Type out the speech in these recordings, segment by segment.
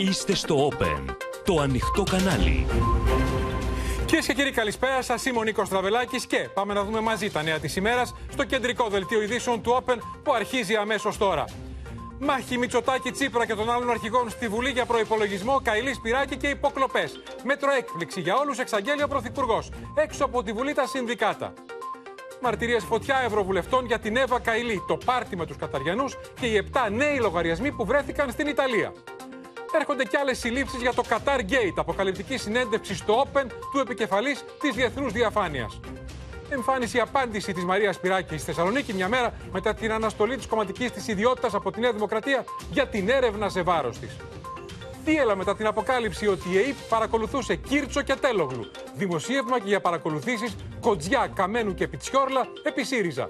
Είστε στο Open, το ανοιχτό κανάλι. Κυρίες και κύριοι, καλησπέρα σας. Είμαι ο Νίκος Τραβελάκης και πάμε να δούμε μαζί τα νέα της ημέρας στο κεντρικό δελτίο ειδήσεων του Open που αρχίζει αμέσως τώρα. Μάχη Μητσοτάκη Τσίπρα και των άλλων αρχηγών στη Βουλή για προπολογισμό, Καηλής Σπυράκη και υποκλοπές. Μέτρο έκπληξη για όλους, εξαγγέλει ο Πρωθυπουργός. Έξω από τη Βουλή τα συνδικάτα. Μαρτυρίες φωτιά Ευρωβουλευτών για την Εύα Καηλή, το πάρτι με τους Καταριανούς και οι 7 νέοι λογαριασμοί που βρέθηκαν στην Ιταλία. Έρχονται και άλλες συλλήψεις για το Qatar Gate, αποκαλυπτική συνέντευξη στο Open του επικεφαλής της Διεθνούς Διαφάνειας. Εμφάνιση απάντηση της Μαρίας Σπυράκη στη Θεσσαλονίκη μια μέρα μετά την αναστολή της κομματικής της ιδιότητας από τη Νέα Δημοκρατία για την έρευνα σε βάρος της. Τι έλα μετά την αποκάλυψη ότι η ΕΕΠ παρακολουθούσε Κίρτσο και Τέλογλου. Δημοσίευμα και για παρακολουθήσεις Κοτζιά, Καμένου και Πιτσιόρλα επί ΣΥΡΙΖΑ.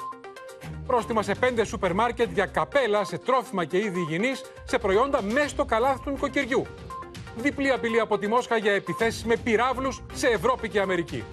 Πρόστιμα σε πέντε σούπερ μάρκετ για καπέλα, σε τρόφιμα και είδη υγιεινής, σε προϊόντα μέσα στο καλάθι του νοικοκυριού. Διπλή απειλή από τη Μόσχα για επιθέσεις με πυράβλους σε Ευρώπη και Αμερική.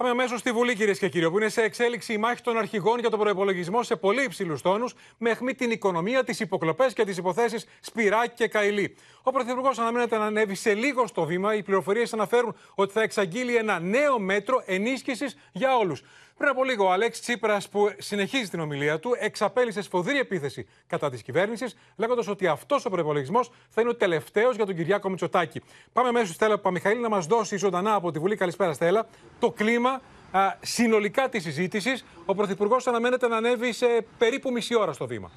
Πάμε αμέσως στη Βουλή, κυρίες και κύριοι, όπου είναι σε εξέλιξη η μάχη των αρχηγών για τον προπολογισμό σε πολύ υψηλούς τόνους, με αιχμή την οικονομία, τις υποκλοπές και τις υποθέσεις Σπυράκη και Καηλή. Ο Πρωθυπουργός αναμένεται να ανέβει σε λίγο στο βήμα. Οι πληροφορίες αναφέρουν ότι θα εξαγγείλει ένα νέο μέτρο ενίσχυσης για όλους. Πριν από λίγο, ο Αλέξης Τσίπρας, που συνεχίζει την ομιλία του, εξαπέλυσε σφοδρή επίθεση κατά της κυβέρνησης, λέγοντας ότι αυτός ο προπολογισμό θα είναι ο τελευταίος για τον Κυριάκο Μητσοτάκη. Πάμε μέσω στη Στέλλα Παμιχαήλ να μας δώσει ζωντανά από τη Βουλή. Καλησπέρα, Στέλλα. Το κλίμα α, συνολικά της συζήτησης. Ο Πρωθυπουργός αναμένεται να ανέβει σε περίπου μισή ώρα στο βήμα.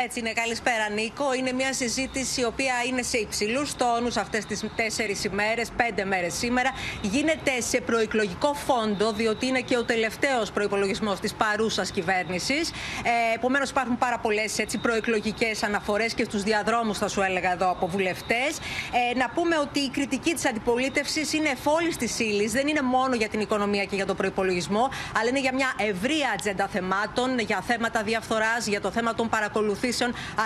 Έτσι είναι. Καλησπέρα, Νίκο. Είναι μια συζήτηση η οποία είναι σε υψηλούς τόνους αυτές τις τέσσερις ημέρες, πέντε μέρες σήμερα. Γίνεται σε προεκλογικό φόντο, διότι είναι και ο τελευταίος προπολογισμό της παρούσας κυβέρνησης. Ε, Επομένως, υπάρχουν πάρα πολλές προεκλογικές αναφορές και στους διαδρόμους, θα σου έλεγα εδώ, από βουλευτές. Ε, να πούμε ότι η κριτική της αντιπολίτευσης είναι εφόλη τη ύλη. Δεν είναι μόνο για την οικονομία και για τον προπολογισμό, αλλά είναι για μια ευρεία ατζέντα θεμάτων, για θέματα διαφθοράς, για το θέμα των παρακολουθήσεων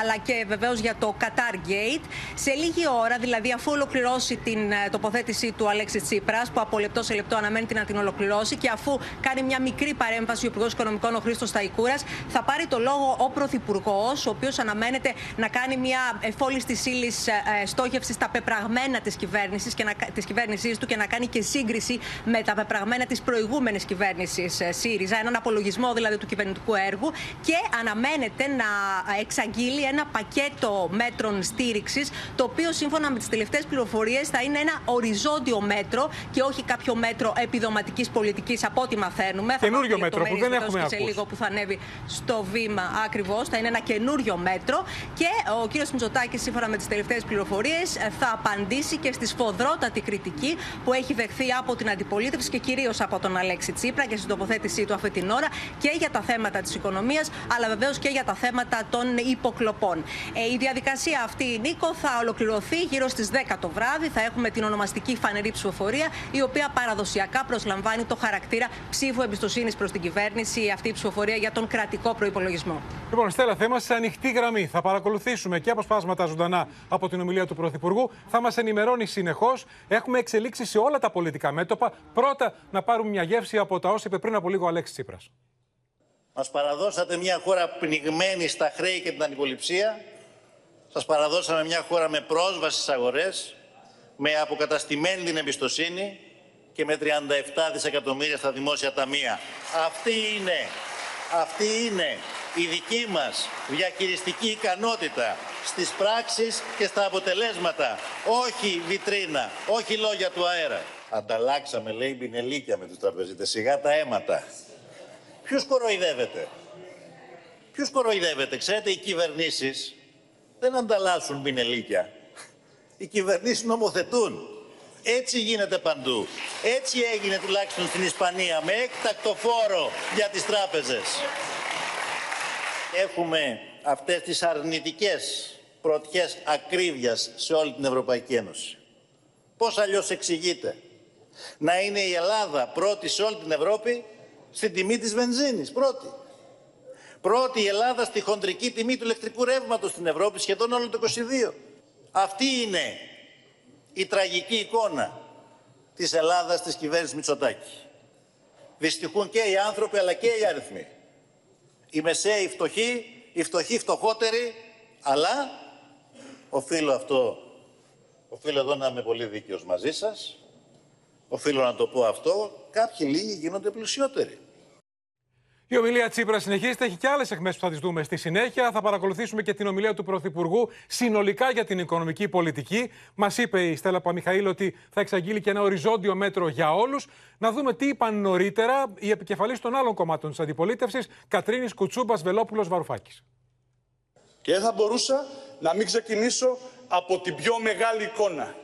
αλλά και βεβαίως για το Qatar Gate. Σε λίγη ώρα, δηλαδή αφού ολοκληρώσει την ε, τοποθέτησή του Αλέξη Τσίπρας, που από λεπτό σε λεπτό αναμένεται να την ολοκληρώσει, και αφού κάνει μια μικρή παρέμβαση ο Υπουργός Οικονομικών, ο Χρήστος Ταϊκούρα, θα πάρει το λόγο ο Πρωθυπουργός, ο οποίος αναμένεται να κάνει μια εφόλη της ύλης ε, στόχευσης στα πεπραγμένα της κυβέρνησης της κυβέρνησής του και να κάνει και σύγκριση με τα πεπραγμένα της προηγούμενης κυβέρνησης ε, ΣΥΡΙΖΑ, έναν απολογισμό δηλαδή του κυβερνητικού έργου και αναμένεται να εξαγγείλει ένα πακέτο μέτρων στήριξης, το οποίο σύμφωνα με τις τελευταίες πληροφορίες θα είναι ένα οριζόντιο μέτρο και όχι κάποιο μέτρο επιδοματικής πολιτικής, από ό,τι μαθαίνουμε. Καινούριο μέτρο που δεν έχουμε ακούσει. Σε λίγο που θα ανέβει στο βήμα ακριβώς. Θα είναι ένα καινούριο μέτρο. Και ο κύριος Μητσοτάκης, σύμφωνα με τις τελευταίες πληροφορίες, θα απαντήσει και στη σφοδρότατη κριτική που έχει δεχθεί από την αντιπολίτευση και κυρίως από τον Αλέξη Τσίπρα και στην τοποθέτησή του αυτή την ώρα και για τα θέματα της οικονομίας, αλλά βεβαίως και για τα θέματα των υποκλοπών. Ε, η διαδικασία αυτή, Νίκο, θα ολοκληρωθεί γύρω στις 10 το βράδυ. Θα έχουμε την ονομαστική φανερή ψηφοφορία, η οποία παραδοσιακά προσλαμβάνει το χαρακτήρα ψήφου εμπιστοσύνης προς την κυβέρνηση, αυτή η ψηφοφορία για τον κρατικό προπολογισμό. Λοιπόν, Στέλλα, θα είμαστε σε ανοιχτή γραμμή. Θα παρακολουθήσουμε και αποσπάσματα ζωντανά από την ομιλία του Πρωθυπουργού. Θα μας ενημερώνει συνεχώς. Έχουμε εξελίξει σε όλα τα πολιτικά μέτωπα. Πρώτα, να πάρουμε μια γεύση από τα όσα είπε πριν από λίγο ο Αλέξης Τσίπρας. Μας παραδώσατε μια χώρα πνιγμένη στα χρέη και την ανυποληψία. Σας παραδώσαμε μια χώρα με πρόσβαση στις αγορές, με αποκαταστημένη την εμπιστοσύνη και με 37 δισεκατομμύρια στα δημόσια ταμεία. Αυτή είναι, αυτή είναι η δική μας διαχειριστική ικανότητα στις πράξεις και στα αποτελέσματα. Όχι βιτρίνα, όχι λόγια του αέρα. Ανταλλάξαμε, λέει, μπινελίκια με τους τραπεζίτες. Σιγά τα αίματα. Ποιους κοροϊδεύετε; Ποιους κοροϊδεύετε; Ξέρετε, οι κυβερνήσεις δεν ανταλλάσσουν πινελίκια. Οι κυβερνήσεις νομοθετούν. Έτσι γίνεται παντού. Έτσι έγινε τουλάχιστον στην Ισπανία με έκτακτο φόρο για τις τράπεζες. Έχουμε αυτές τις αρνητικές πρωτιές ακρίβειας σε όλη την Ευρωπαϊκή Ένωση. Πώς αλλιώς εξηγείται; Να είναι η Ελλάδα πρώτη σε όλη την Ευρώπη στην τιμή της βενζίνης, πρώτη. Πρώτη η Ελλάδα στη χοντρική τιμή του ηλεκτρικού ρεύματος στην Ευρώπη, σχεδόν όλο το 22. Αυτή είναι η τραγική εικόνα της Ελλάδας της κυβέρνησης Μητσοτάκη. Δυστυχούν και οι άνθρωποι αλλά και οι αριθμοί. Οι μεσαίοι φτωχοί, οι φτωχοί φτωχότεροι, αλλά οφείλω αυτό, οφείλω εδώ να είμαι πολύ δίκαιος μαζί σας, οφείλω να το πω αυτό, κάποιοι λίγοι γίνονται πλουσιότεροι. Η ομιλία Τσίπρα συνεχίζεται. Έχει και άλλες εκμέσει που θα τις δούμε στη συνέχεια. Θα παρακολουθήσουμε και την ομιλία του Πρωθυπουργού συνολικά για την οικονομική πολιτική. Μας είπε η Στέλλα Παμιχαήλ ότι θα εξαγγείλει και ένα οριζόντιο μέτρο για όλους. Να δούμε τι είπαν νωρίτερα οι επικεφαλεί των άλλων κομμάτων της αντιπολίτευσης, Κατρίνης Κουτσούμπας Βελόπουλος Βαρουφάκης. Και δεν θα μπορούσα να μην ξεκινήσω από την πιο μεγάλη εικόνα.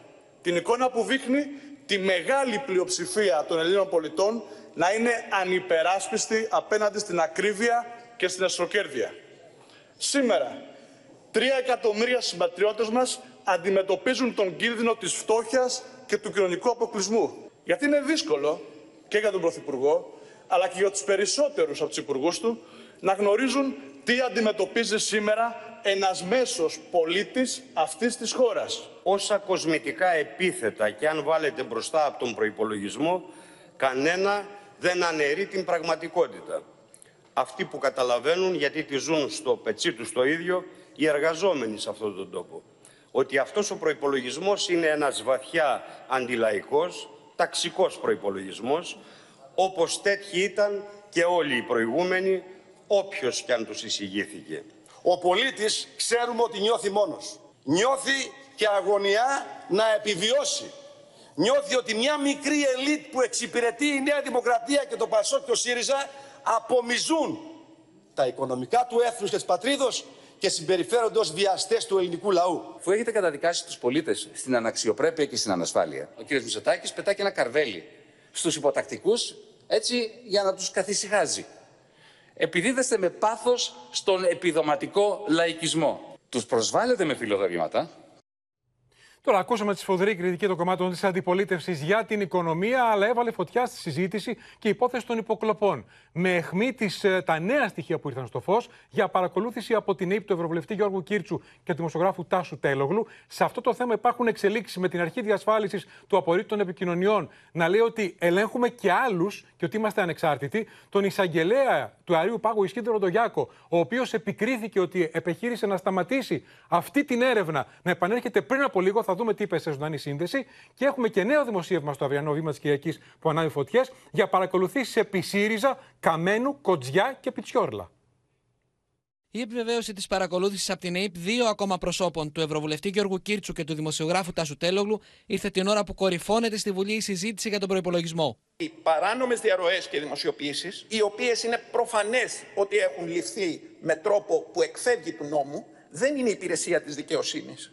Την εικόνα που δείχνει τη μεγάλη πλειοψηφία των Ελλήνων πολιτών να είναι ανυπεράσπιστη απέναντι στην ακρίβεια και στην εσχροκέρδεια. Σήμερα, τρία εκατομμύρια συμπατριώτες μας αντιμετωπίζουν τον κίνδυνο της φτώχειας και του κοινωνικού αποκλεισμού. Γιατί είναι δύσκολο και για τον Πρωθυπουργό, αλλά και για τους περισσότερους από τους υπουργούς του, να γνωρίζουν τι αντιμετωπίζει σήμερα ένας μέσος πολίτης αυτής της χώρας. Όσα κοσμητικά επίθετα και αν βάλετε μπροστά από τον προϋπολογισμό, κανένα δεν αναιρεί την πραγματικότητα. Αυτοί που καταλαβαίνουν γιατί τη ζουν στο πετσί τους το ίδιο, οι εργαζόμενοι σε αυτόν τον τόπο. Ότι αυτός ο προϋπολογισμός είναι ένας βαθιά αντιλαϊκός, ταξικός προϋπολογισμός, όπως τέτοιοι ήταν και όλοι οι προηγούμενοι, όποιος κι αν τους εισηγήθηκε. Ο πολίτης ξέρουμε ότι νιώθει μόνος. Νιώθει και αγωνιά να επιβιώσει νιώθει ότι μια μικρή ελίτ που εξυπηρετεί η Νέα Δημοκρατία και το Πασό και ο ΣΥΡΙΖΑ απομιζούν τα οικονομικά του έθνους και της πατρίδος και συμπεριφέρονται ως βιαστές του ελληνικού λαού. Αφού έχετε καταδικάσει τους πολίτες στην αναξιοπρέπεια και στην ανασφάλεια, ο κ. Μητσοτάκης πετάει και ένα καρβέλι στους υποτακτικούς έτσι για να τους καθησυχάζει. Επιδίδεστε με πάθος στον επιδοματικό λαϊκισμό. Τους προσβάλλετε με φιλοδορήματα, Τώρα, ακούσαμε τη σφοδρή κριτική των κομμάτων της αντιπολίτευσης για την οικονομία, αλλά έβαλε φωτιά στη συζήτηση και υπόθεση των υποκλοπών. Με αιχμή τις, ε, τα νέα στοιχεία που ήρθαν στο φως για παρακολούθηση από την ΑΕΠ του Ευρωβουλευτή Γιώργου Κίρτσου και του δημοσιογράφου Τάσου Τέλογλου. Σε αυτό το θέμα υπάρχουν εξελίξεις με την αρχή διασφάλισης του απορρίτου των επικοινωνιών να λέει ότι ελέγχουμε και άλλους και ότι είμαστε ανεξάρτητοι. Τον εισαγγελέα του Αρίου Πάγου Ισχύντρο Ροντογιάκο, ο οποίος επικρίθηκε ότι επιχείρησε να σταματήσει αυτή την έρευνα να επανέρχεται πριν από λίγο. Θα δούμε τι είπε σε ζωντανή σύνδεση. Και έχουμε και νέο δημοσίευμα στο αυριανό βήμα της Κυριακής που ανάβει φωτιές για παρακολουθήσεις επί ΣΥΡΙΖΑ, Καμένου, Κοτζιά και Πιτσιόρλα. Η επιβεβαίωση της παρακολούθησης από την ΑΕΠ δύο ακόμα προσώπων, του Ευρωβουλευτή Γιώργου Κίρτσου και του δημοσιογράφου Τάσου Τέλογλου, ήρθε την ώρα που κορυφώνεται στη Βουλή η συζήτηση για τον προπολογισμό. Οι παράνομες διαρροές και δημοσιοποιήσεις, οι οποίες είναι προφανές ότι έχουν ληφθεί με τρόπο που εκφεύγει του νόμου, δεν είναι υπηρεσία της δικαιοσύνης.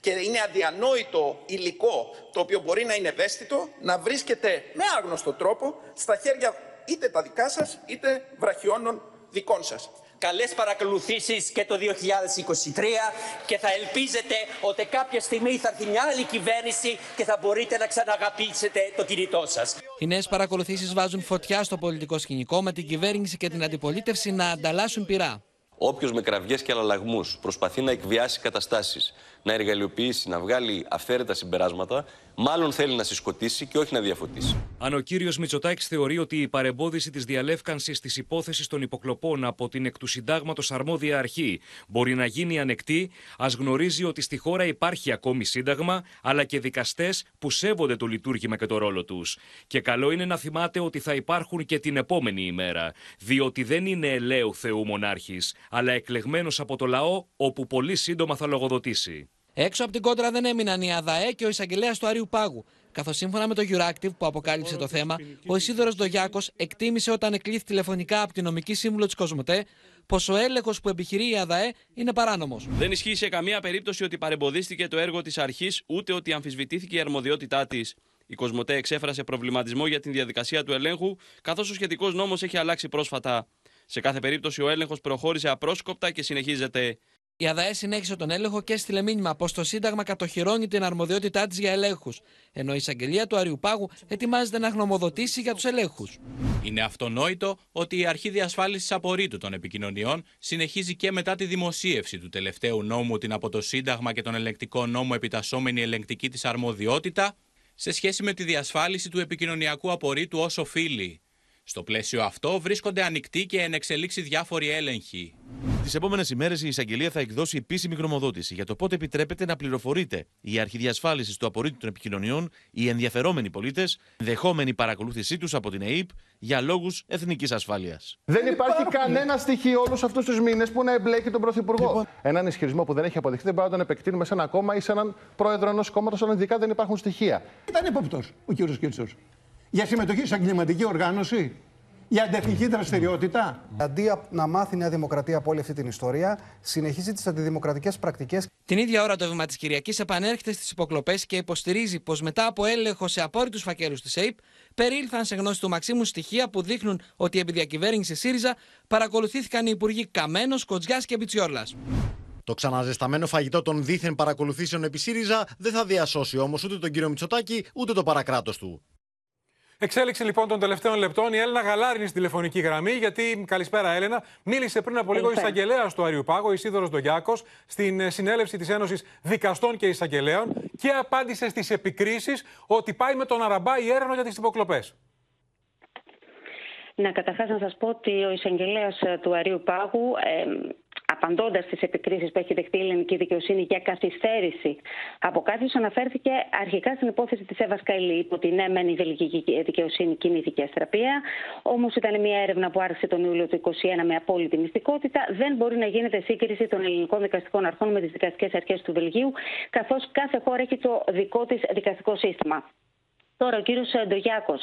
Και είναι αδιανόητο υλικό, το οποίο μπορεί να είναι ευαίσθητο, να βρίσκεται με άγνωστο τρόπο στα χέρια είτε τα δικά σας, είτε βραχιώνων δικών σας. Καλές παρακολουθήσεις και το 2023 και θα ελπίζετε ότι κάποια στιγμή θα έρθει μια άλλη κυβέρνηση και θα μπορείτε να ξαναγαπήσετε το κινητό σας. Οι νέες παρακολουθήσεις βάζουν φωτιά στο πολιτικό σκηνικό με την κυβέρνηση και την αντιπολίτευση να ανταλλάσσουν πειρά. Όποιος με κραυγές και αλλαλαγμού προσπαθεί να εκβιάσει καταστάσεις, να εργαλειοποιήσει, να βγάλει αυθαίρετα συμπεράσματα, μάλλον θέλει να συσκοτήσει και όχι να διαφωτίσει. Αν ο κύριος Μητσοτάκης θεωρεί ότι η παρεμπόδιση της διαλεύκανσης της υπόθεσης των υποκλοπών από την εκ του συντάγματος αρμόδια αρχή μπορεί να γίνει ανεκτή, ας γνωρίζει ότι στη χώρα υπάρχει ακόμη σύνταγμα, αλλά και δικαστές που σέβονται το λειτουργήμα και το ρόλο τους. Και καλό είναι να θυμάται ότι θα υπάρχουν και την επόμενη ημέρα, διότι δεν είναι ελαίου Θεού μονάρχης, αλλά εκλεγμένος από το λαό, όπου πολύ σύντομα θα λογοδοτήσει. Έξω από την κόντρα δεν έμειναν η ΑΔΑΕ και ο εισαγγελέας του Αρίου Πάγου. Καθώς σύμφωνα με το Euractiv που αποκάλυψε το θέμα, ο Ισίδωρος Ντογιάκο εκτίμησε όταν εκλήθη τηλεφωνικά από τη νομική σύμβουλο της Κοσμοτέ πως ο έλεγχος που επιχειρεί η ΑΔΑΕ είναι παράνομος. Δεν ισχύει σε καμία περίπτωση ότι παρεμποδίστηκε το έργο της αρχής ούτε ότι αμφισβητήθηκε η αρμοδιότητά της. Η Κοσμοτέ εξέφρασε προβληματισμό για την διαδικασία του ελέγχου, καθώς ο σχετικός νόμος έχει αλλάξει πρόσφατα. Σε κάθε περίπτωση, ο έλεγχος προχώρησε απρόσκοπτα και συνεχίζεται. Η ΑΔΑΕ συνέχισε τον έλεγχο και έστειλε μήνυμα πως το Σύνταγμα κατοχυρώνει την αρμοδιότητά της για ελέγχους, ενώ η εισαγγελία του Αριουπάγου ετοιμάζεται να γνωμοδοτήσει για τους ελέγχους. Είναι αυτονόητο ότι η Αρχή Διασφάλισης Απορρίτου των Επικοινωνιών συνεχίζει και μετά τη δημοσίευση του τελευταίου νόμου την από το Σύνταγμα και τον ελεγκτικό νόμο επιτασσόμενη ελεγκτική της αρμοδιότητα σε σχέση με τη διασφάλιση του επικοινωνιακού απορρίτου ως οφείλει. Στο πλαίσιο αυτό βρίσκονται ανοιχτοί και εν εξελίξει διάφοροι έλεγχοι. Τις επόμενες ημέρες η εισαγγελία θα εκδώσει επίσημη γνωμοδότηση για το πότε επιτρέπεται να πληροφορείται η αρχή διασφάλιση του απορρίτου των επικοινωνιών, οι ενδιαφερόμενοι πολίτες, ενδεχόμενη παρακολούθησή τους από την ΕΕΠ για λόγους εθνικής ασφάλειας. Δεν υπάρχει κανένα στοιχείο όλους αυτούς τους μήνες που να εμπλέκει τον Πρωθυπουργό. Λοιπόν... Έναν ισχυρισμό που δεν έχει αποδειχθεί δεν μπορούμε να τον επεκτείνουμε σε ένα κόμμα ή σε έναν πρόεδρο ενός κόμματος, αν ειδικά δεν υπάρχουν στοιχεία. Ήταν υπόπτω ο κ. Κίτσο. Για συμμετοχή σε εγκληματική οργάνωση για αντεθνική δραστηριότητα. Αντί να μάθει η Νέα Δημοκρατία από όλη αυτή την ιστορία, συνεχίζει τις αντιδημοκρατικές πρακτικές. Την ίδια ώρα το βήμα της Κυριακής επανέρχεται στις υποκλοπές και υποστηρίζει πως μετά από έλεγχο σε απόρριτους φακέλους της ΑΕΠ, περίλθαν σε γνώση του Μαξίμου στοιχεία που δείχνουν ότι επί διακυβέρνηση ΣΥΡΙΖΑ παρακολουθήθηκαν οι υπουργοί Καμένος, Κοτζιάς και Μπιτσιόρλα. Το ξαναζεσταμένο φαγητό των δίθεν παρακολουθήσεων επί ΣΥΡΙΖΑ δεν θα διασώσει όμως ούτε τον κύριο Μητσοτάκη ούτε το παρακράτος του. Εξέλιξη λοιπόν των τελευταίων λεπτών. Η Έλενα Γαλάρη είναι στη τηλεφωνική γραμμή. Γιατί, καλησπέρα Έλενα, μίλησε πριν από λίγο η εισαγγελέα του Αριού Πάγο, Ισίδωρο Ντογιάκο, στην ε, συνέλευση της Ένωσης Δικαστών και Εισαγγελέων και απάντησε στις επικρίσεις ότι πάει με τον Αραμπά η έρευνα για τις υποκλοπές. Να καταρχάς να σας πω ότι ο εισαγγελέας ε, του Αρίου Πάγου ε, απαντώντας στις επικρίσεις που έχει δεχτεί η ελληνική δικαιοσύνη για καθυστέρηση από κάποιους, αναφέρθηκε αρχικά στην υπόθεση της Εύας Καηλή. Υπό την ναι, μεν η βελγική δικαιοσύνη κινήθηκε αστραπία. Όμως ήταν μια έρευνα που άρχισε τον Ιούλιο του 2021 με απόλυτη μυστικότητα. Δεν μπορεί να γίνεται σύγκριση των ελληνικών δικαστικών αρχών με τις δικαστικές αρχές του Βελγίου, καθώς κάθε χώρα έχει το δικό της δικαστικό σύστημα. Τώρα ο κύριος Ντογιάκος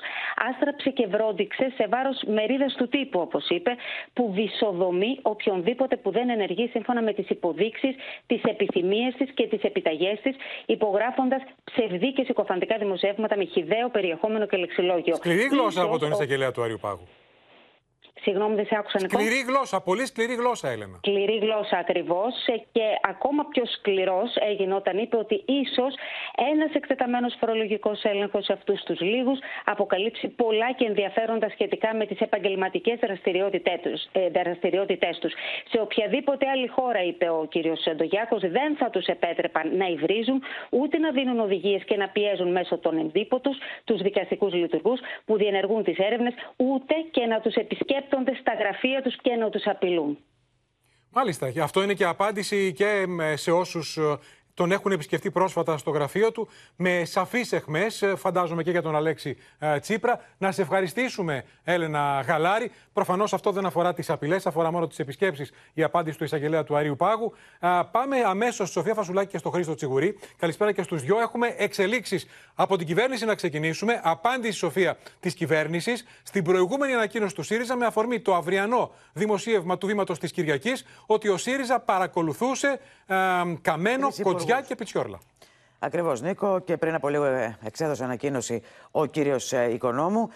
άστραψε και βρόντιξε σε βάρος μερίδα του τύπου, όπως είπε, που βυσοδομεί οποιονδήποτε που δεν ενεργεί σύμφωνα με τις υποδείξεις, τις επιθυμίες της και τις επιταγές της, υπογράφοντας ψευδή και συκοφαντικά δημοσιεύματα με χιδαίο περιεχόμενο και λεξιλόγιο. Σκληρή γλώσσα από τον εισαγγελέα του Αριού Πάγου. Συγγνώμη, δεν σε άκουσα Σκληρή γλώσσα, πολύ σκληρή γλώσσα, Έλενα. Σκληρή γλώσσα ακριβώς. Ε, και ακόμα πιο σκληρός έγινε όταν είπε ότι ίσως ένας εκτεταμένος φορολογικός έλεγχος σε αυτούς τους λίγους αποκαλύψει πολλά και ενδιαφέροντα σχετικά με τις επαγγελματικές δραστηριότητέ τους. Σε οποιαδήποτε άλλη χώρα, είπε ο κ. Ντογιάκο, δεν θα τους επέτρεπαν να υβρίζουν ούτε να δίνουν οδηγίες και να πιέζουν μέσω των ενδύπωτου τους δικαστικούς λειτουργούς που διενεργούν τις έρευνες, ούτε και να τους επισκέπτουν στα γραφεία τους και να τους απειλούν. Μάλιστα. Αυτό είναι και απάντηση και σε όσους ε, τον έχουν επισκεφτεί πρόσφατα στο γραφείο του με σαφείς εχμές, ε, φαντάζομαι και για τον Αλέξη ε, Τσίπρα. Να σε ευχαριστήσουμε, Έλενα Γαλάρη. Προφανώς αυτό δεν αφορά τις απειλές, αφορά μόνο τις επισκέψεις, η απάντηση του εισαγγελέα του Αρίου Πάγου. Πάμε αμέσως στη Σοφία Φασουλάκη και στο Χρήστο Τσιγουρή. Καλησπέρα και στους δυο. Έχουμε εξελίξεις από την κυβέρνηση να ξεκινήσουμε. Απάντηση, Σοφία, της κυβέρνησης στην προηγούμενη ανακοίνωση του ΣΥΡΙΖΑ με αφορμή το αυριανό δημοσίευμα του βήματος της Κυριακής ότι ο ΣΥΡΙΖΑ παρακολουθούσε καμένο, κοτζιά και πιτσιόρλα. Ακριβώς, Νίκο. Και πριν από λίγο ε, εξέδωσε ανακοίνωση ο κύριος ε, Οικονόμου,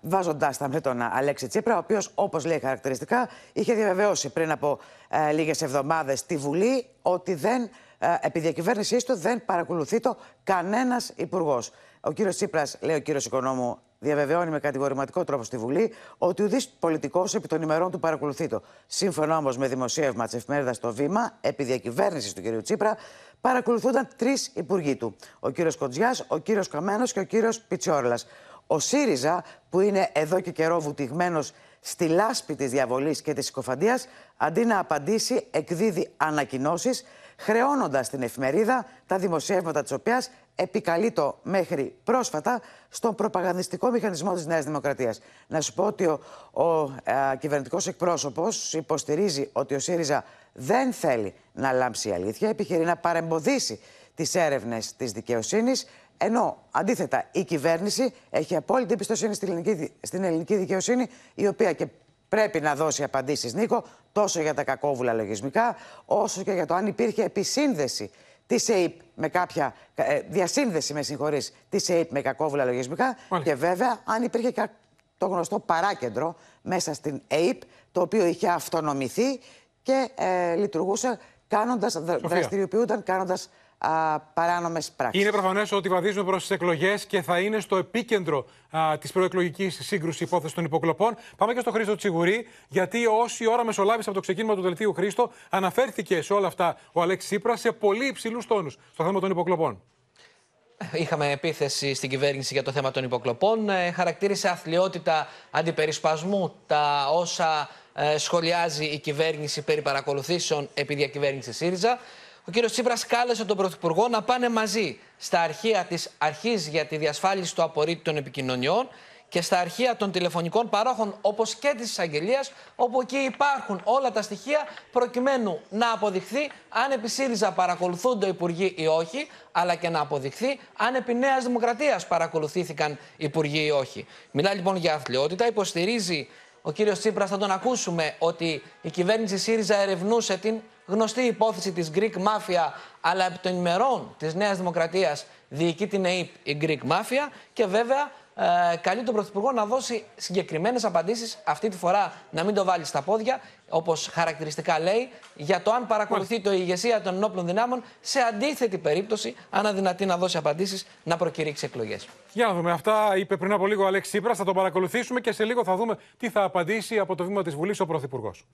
βάζοντάς τα με τον Αλέξη Τσίπρα, ο οποίος, όπως λέει χαρακτηριστικά, είχε διαβεβαιώσει πριν από ε, λίγες εβδομάδες στη Βουλή ότι δεν, ε, επί διακυβέρνησής του δεν παρακολουθεί το κανένας υπουργός. Ο κύριος Τσίπρας, λέει ο κύριος Οικονόμου, διαβεβαιώνει με κατηγορηματικό τρόπο στη Βουλή ότι ουδής πολιτικός επί των ημερών του παρακολουθεί το. Σύμφωνα όμως με δημοσίευμα της εφημερίδας Το Βήμα, επί διακυβέρνησης του κ. Τσίπρα, παρακολουθούνταν τρεις υπουργοί του. Ο κ. Κοντζιάς, ο κ. Καμένος και ο κ. Πιτσόρλα. Ο ΣΥΡΙΖΑ, που είναι εδώ και καιρό βουτυγμένος στη λάσπη της διαβολής και της συκοφαντίας, αντί να απαντήσει, εκδίδει ανακοινώσεις, χρεώνοντας την εφημερίδα τα δημοσιεύματα της οποίας επικαλεί το μέχρι πρόσφατα στον προπαγανδιστικό μηχανισμό της Νέας Δημοκρατίας. Να σου πω ότι ο, ο ε, κυβερνητικός εκπρόσωπος υποστηρίζει ότι ο ΣΥΡΙΖΑ δεν θέλει να λάμψει η αλήθεια, επιχειρεί να παρεμποδίσει τις έρευνες της δικαιοσύνης, ενώ αντίθετα η κυβέρνηση έχει απόλυτη εμπιστοσύνη στην ελληνική, στην ελληνική δικαιοσύνη, η οποία και πρέπει να δώσει απαντήσεις, Νίκο, τόσο για τα κακόβουλα λογισμικά, όσο και για το αν υπήρχε επισύνδεση της ΕΕΠ με κάποια ε, διασύνδεση, με συγχωρείς, της ΕΕΠ με κακόβουλα λογισμικά και βέβαια αν υπήρχε και το γνωστό παράκεντρο μέσα στην ΕΕΠ, το οποίο είχε αυτονομηθεί και ε, λειτουργούσε κάνοντας, δραστηριοποιούνταν κάνοντας παράνομες πράξεις. Είναι προφανές ότι βαδίζουμε προς τις εκλογές και θα είναι στο επίκεντρο της προεκλογικής σύγκρουσης υπόθεση των υποκλοπών. Πάμε και στο Χρήστο Τσιγουρή, γιατί όση ώρα μεσολάβησε από το ξεκίνημα του δελτίου Χρήστο, αναφέρθηκε σε όλα αυτά ο Αλέξης Σύπρα σε πολύ υψηλούς τόνους στο θέμα των υποκλοπών. Είχαμε επίθεση στην κυβέρνηση για το θέμα των υποκλοπών. Ε, χαρακτήρισε αθλειότητα αντιπερισπασμού τα όσα ε, σχολιάζει η κυβέρνηση περί παρακολουθήσεων επί διακυβέρνησης ΣΥΡΙΖΑ. Ο κύριος Τσίπρας κάλεσε τον Πρωθυπουργό να πάνε μαζί στα αρχεία της Αρχής για τη Διασφάλιση του Απορρίτου των Επικοινωνιών και στα αρχεία των τηλεφωνικών παρόχων όπως και της εισαγγελίας, όπου εκεί υπάρχουν όλα τα στοιχεία προκειμένου να αποδειχθεί αν επί ΣΥΡΙΖΑ παρακολουθούνται οι υπουργοί ή όχι, αλλά και να αποδειχθεί αν επί Νέας Δημοκρατίας παρακολουθήθηκαν υπουργοί ή όχι. Μιλά λοιπόν για αθλειότητα, υποστηρίζει ο κύριος Τσίπρας, θα τον ακούσουμε, ότι η κυβέρνηση ΣΥΡΙΖΑ ερευνούσε την γνωστή υπόθεση της Greek Mafia, αλλά επί των ημερών της Νέας Δημοκρατίας διοικεί την ΕΕΠ η Greek Mafia και βέβαια ε, καλεί τον Πρωθυπουργό να δώσει συγκεκριμένες απαντήσεις, αυτή τη φορά να μην το βάλει στα πόδια, όπως χαρακτηριστικά λέει, για το αν παρακολουθεί το ηγεσία των ενόπλων δυνάμων σε αντίθετη περίπτωση, αν αδυνατεί να δώσει απαντήσεις, να προκηρύξει εκλογές. Για να δούμε. Αυτά είπε πριν από λίγο ο Αλέξης Τσίπρας. Θα το παρακολουθήσουμε και σε λίγο θα δούμε τι θα απαντήσει από το βήμα της Βουλής ο Πρωθυπουργός.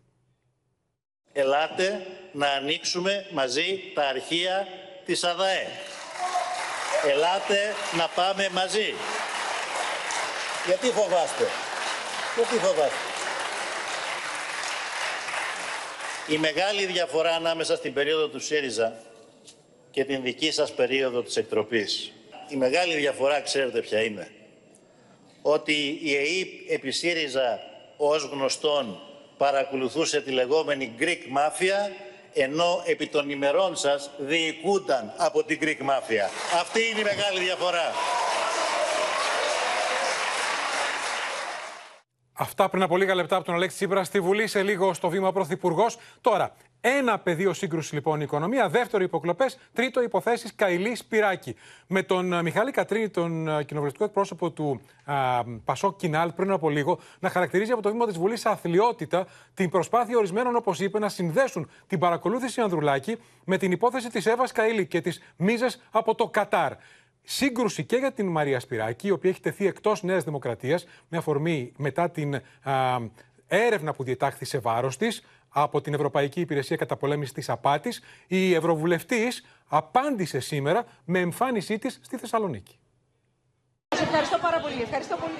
Ελάτε να ανοίξουμε μαζί τα αρχεία της ΑΔΑΕ. Ελάτε να πάμε μαζί. Γιατί φοβάστε; Γιατί φοβάστε; Η μεγάλη διαφορά ανάμεσα στην περίοδο του ΣΥΡΙΖΑ και την δική σας περίοδο της εκτροπής. Η μεγάλη διαφορά ξέρετε ποια είναι. Ότι η ΕΕΠ επί ΣΥΡΙΖΑ ως γνωστόν παρακολουθούσε τη λεγόμενη Greek Mafia ενώ επί των ημερών σας διοικούνταν από την Greek Mafia. Αυτή είναι η μεγάλη διαφορά. Αυτά πριν από λίγα λεπτά από τον Αλέξη Τσίπρα στη Βουλή, σε λίγο στο βήμα Πρωθυπουργός. Τώρα, ένα πεδίο σύγκρουση λοιπόν η οικονομία. Δεύτερο υποκλοπές. Τρίτο υποθέσεις Καηλή Σπυράκη. Με τον ε, Μιχάλη Κατρίνη, τον ε, κοινοβουλευτικό εκπρόσωπο του α, Πασό Κινάλ, πριν από λίγο, να χαρακτηρίζει από το βήμα της Βουλής αθλειότητα την προσπάθεια ορισμένων, όπως είπε, να συνδέσουν την παρακολούθηση Ανδρουλάκη με την υπόθεση της Εύας Καηλή και τι μίζες από το Κατάρ σύγκρουση και για την Μαρία Σπυράκη, η οποία έχει τεθεί εκτός Νέας Δημοκρατίας με αφορμή μετά την α, έρευνα που διετάχθη σε βάρος της από την Ευρωπαϊκή Υπηρεσία Καταπολέμησης της Απάτης. Η Ευρωβουλευτής απάντησε σήμερα με εμφάνισή της στη Θεσσαλονίκη. Σας ευχαριστώ πάρα πολύ. Ευχαριστώ πολύ.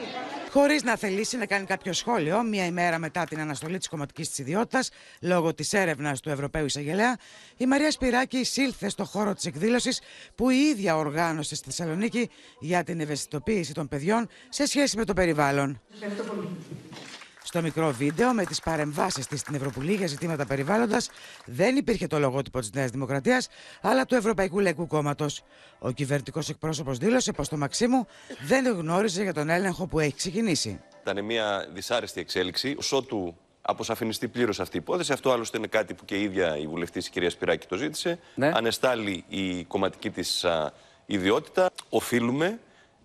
Χωρίς να θελήσει να κάνει κάποιο σχόλιο, μία ημέρα μετά την αναστολή της κομματικής της ιδιότητας, λόγω της έρευνας του Ευρωπαίου Εισαγγελέα, η Μαρία Σπυράκη εισήλθε στο χώρο της εκδήλωσης που η ίδια οργάνωσε στη Θεσσαλονίκη για την ευαισθητοποίηση των παιδιών σε σχέση με το περιβάλλον. Ευχαριστώ πολύ. Στο μικρό βίντεο με τις παρεμβάσεις της στην Ευρωπουλή για ζητήματα περιβάλλοντα δεν υπήρχε το λογότυπο της Νέας Δημοκρατίας, αλλά του Ευρωπαϊκού Λαϊκού Κόμματος. Ο κυβερνητικός εκπρόσωπος δήλωσε πως το Μαξίμου δεν γνώριζε για τον έλεγχο που έχει ξεκινήσει. Ήταν μια δυσάρεστη εξέλιξη. Ότου αποσαφινιστεί πλήρως αυτή η υπόθεση. Αυτό άλλωστε είναι κάτι που και η ίδια η βουλευτής, η κυρία Σπυράκη, το ζήτησε. Ναι. Ανεστάλλει η κομματική της ιδιότητα. Οφείλουμε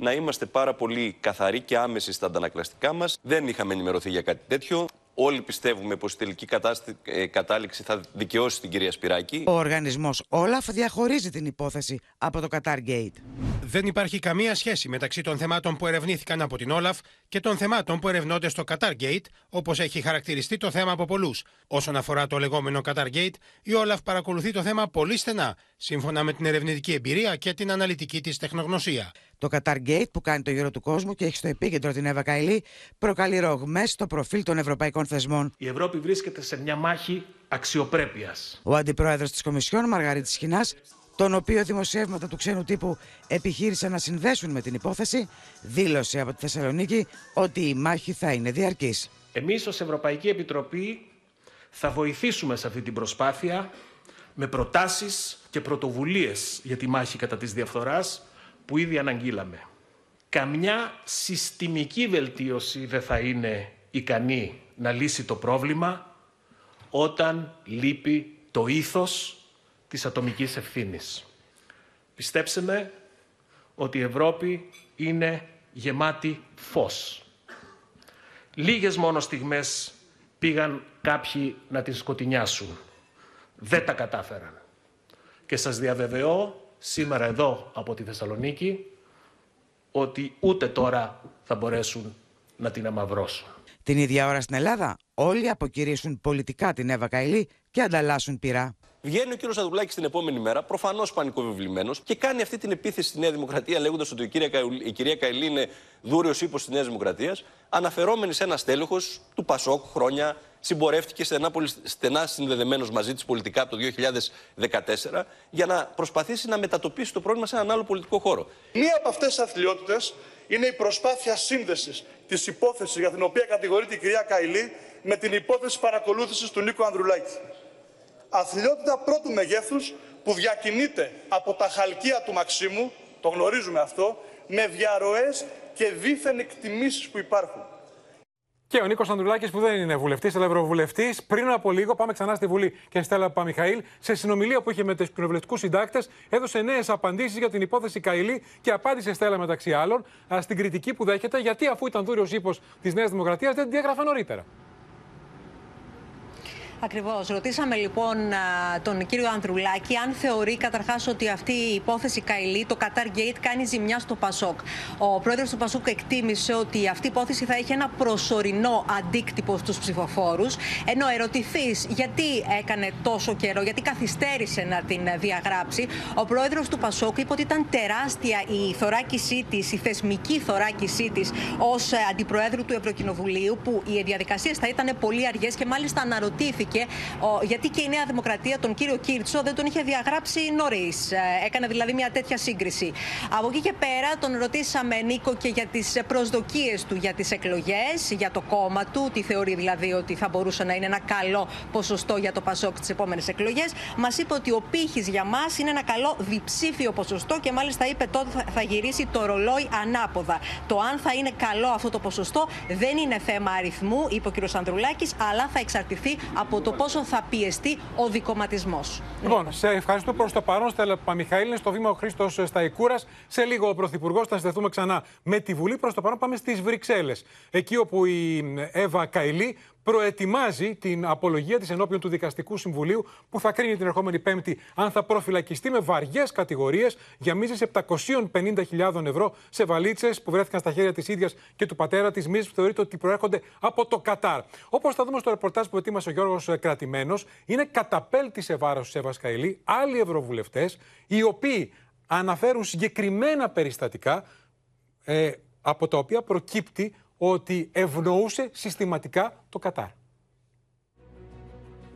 να είμαστε πάρα πολύ καθαροί και άμεση στα αντανακλαστικά μας. Δεν είχαμε ενημερωθεί για κάτι τέτοιο. Όλοι πιστεύουμε πως η τελική κατάστη- ε, κατάληξη θα δικαιώσει την κυρία Σπυράκη. Ο οργανισμός Όλαφ διαχωρίζει την υπόθεση από το Qatar Gate. Δεν υπάρχει καμία σχέση μεταξύ των θεμάτων που ερευνήθηκαν από την Όλαφ και των θεμάτων που ερευνώνται στο Qatar Gate, όπως έχει χαρακτηριστεί το θέμα από πολλούς. Όσον αφορά το λεγόμενο Qatar Gate, η Όλαφ παρακολουθεί το θέμα πολύ στενά, σύμφωνα με την ερευνητική εμπειρία και την αναλυτική της τεχνογνωσία. Το Qatar Gate που κάνει το γύρο του κόσμου και έχει στο επίκεντρο την Εύα Καηλή προκαλεί ρογμές στο προφίλ των ευρωπαϊκών θεσμών. Η Ευρώπη βρίσκεται σε μια μάχη αξιοπρέπειας. Ο αντιπρόεδρος της Κομισιόν, Μαργαρίτης Σχοινάς, τον οποίο δημοσιεύματα του ξένου τύπου επιχείρησαν να συνδέσουν με την υπόθεση, δήλωσε από τη Θεσσαλονίκη ότι η μάχη θα είναι διαρκής. Εμείς ως Ευρωπαϊκή Επιτροπή θα βοηθήσουμε σε αυτή την προσπάθεια με προτάσεις και πρωτοβουλίες για τη μάχη κατά της διαφθοράς που ήδη αναγγείλαμε. Καμιά συστημική βελτίωση δεν θα είναι ικανή να λύσει το πρόβλημα όταν λείπει το ήθος της ατομικής ευθύνης. Πιστέψτε με ότι η Ευρώπη είναι γεμάτη φως. Λίγες μόνο στιγμές πήγαν κάποιοι να την σκοτεινιάσουν. Δεν τα κατάφεραν. Και σας διαβεβαιώ σήμερα εδώ από τη Θεσσαλονίκη ότι ούτε τώρα θα μπορέσουν να την αμαυρώσω. Την ίδια ώρα στην Ελλάδα, όλοι αποκηρύσουν πολιτικά την Εύα Καηλή και ανταλλάσσουν πειρά. Βγαίνει ο κύριος Αδουλάκης την επόμενη μέρα, προφανώς πανικοβιβλημένος, και κάνει αυτή την επίθεση στη Νέα Δημοκρατία, λέγοντας ότι η κυρία, Καηλή, η κυρία Καηλή είναι δούριος ύπος της Νέας Δημοκρατίας, αναφερόμενης σε ένα στέλεχος του Πασόκ χρόνια, συμπορεύτηκε στενά, στενά συνδεδεμένος μαζί της πολιτικά από το 2014, για να προσπαθήσει να μετατοπίσει το πρόβλημα σε έναν άλλο πολιτικό χώρο. Μία από αυτές τις αθλειότητες είναι η προσπάθεια σύνδεσης της υπόθεσης για την οποία κατηγορείται η κυρία Καηλή με την υπόθεση παρακολούθησης του Νίκο Ανδρουλάκη. Αθλειότητα πρώτου μεγέθους που διακινείται από τα χαλκία του Μαξίμου, το γνωρίζουμε αυτό, με διαρροές και δίθεν εκτιμήσεις που υπάρχουν. Και ο Νίκος Ανδρουλάκης, που δεν είναι βουλευτής, αλλά ευρωβουλευτής, πριν από λίγο, πάμε ξανά στη Βουλή και Στέλλα Παμιχαήλ, σε συνομιλία που είχε με τους κοινοβουλευτικούς συντάκτες, έδωσε νέες απαντήσεις για την υπόθεση Καηλή και απάντησε Στέλλα μεταξύ άλλων στην κριτική που δέχεται, γιατί αφού ήταν δούριος ύπο της Νέας Δημοκρατίας δεν την διέγραφε νωρίτερα. Ακριβώς. Ρωτήσαμε λοιπόν τον κύριο Ανδρουλάκη αν θεωρεί καταρχάς ότι αυτή η υπόθεση Καηλή, το Qatar Gate, κάνει ζημιά στο Πασόκ. Ο πρόεδρος του Πασόκ εκτίμησε ότι αυτή η υπόθεση θα έχει ένα προσωρινό αντίκτυπο στους ψηφοφόρους. Ενώ ερωτηθείς γιατί έκανε τόσο καιρό, γιατί καθυστέρησε να την διαγράψει, ο πρόεδρος του Πασόκ είπε ότι ήταν τεράστια η θωράκισή της, η θεσμική θωράκισή της ως αντιπροέδρου του Ευρωκοινοβουλίου, που οι διαδικασίες θα ήταν πολύ αργές και μάλιστα αναρωτήθηκε γιατί και η Νέα Δημοκρατία τον κύριο Κίρτσο δεν τον είχε διαγράψει νωρίς. Ε, έκανε δηλαδή μια τέτοια σύγκριση. Από εκεί και πέρα τον ρωτήσαμε, Νίκο, και για τις προσδοκίες του για τις εκλογές, για το κόμμα του, τι θεωρεί δηλαδή ότι θα μπορούσε να είναι ένα καλό ποσοστό για το Πασόκ τις επόμενες εκλογές. Μας είπε ότι ο πύχης για μας είναι ένα καλό διψήφιο ποσοστό και μάλιστα είπε τότε θα γυρίσει το ρολόι ανάποδα. Το αν θα είναι καλό αυτό το ποσοστό δεν είναι θέμα αριθμού, είπε ο κ. Ανδρουλάκης, αλλά θα εξαρτηθεί από το πόσο θα πιεστεί ο δικοματισμός. Λοιπόν, σε ευχαριστώ προς το παρόν. Στέλλα Παμιχαήλ είναι στο βήμα ο Χρήστος Σταϊκούρας. Σε λίγο ο Πρωθυπουργός θα συνδεθούμε ξανά με τη Βουλή. Προς το παρόν πάμε στις Βρυξέλλες. Εκεί όπου η Εύα Καηλή προετοιμάζει την απολογία της ενώπιον του Δικαστικού Συμβουλίου που θα κρίνει την ερχόμενη Πέμπτη αν θα προφυλακιστεί με βαριές κατηγορίες για μίζες 750.000 ευρώ σε βαλίτσες που βρέθηκαν στα χέρια της ίδιας και του πατέρα της, μίζες που θεωρείται ότι προέρχονται από το Κατάρ. Όπως θα δούμε στο ρεπορτάζ που ετοίμασε ο Γιώργος Κρατημένος, είναι καταπέλτη σε βάρος τη Εύα Καηλή άλλοι ευρωβουλευτές, οι οποίοι αναφέρουν συγκεκριμένα περιστατικά ε, από τα οποία προκύπτει ότι ευνοούσε συστηματικά το Κατάρ.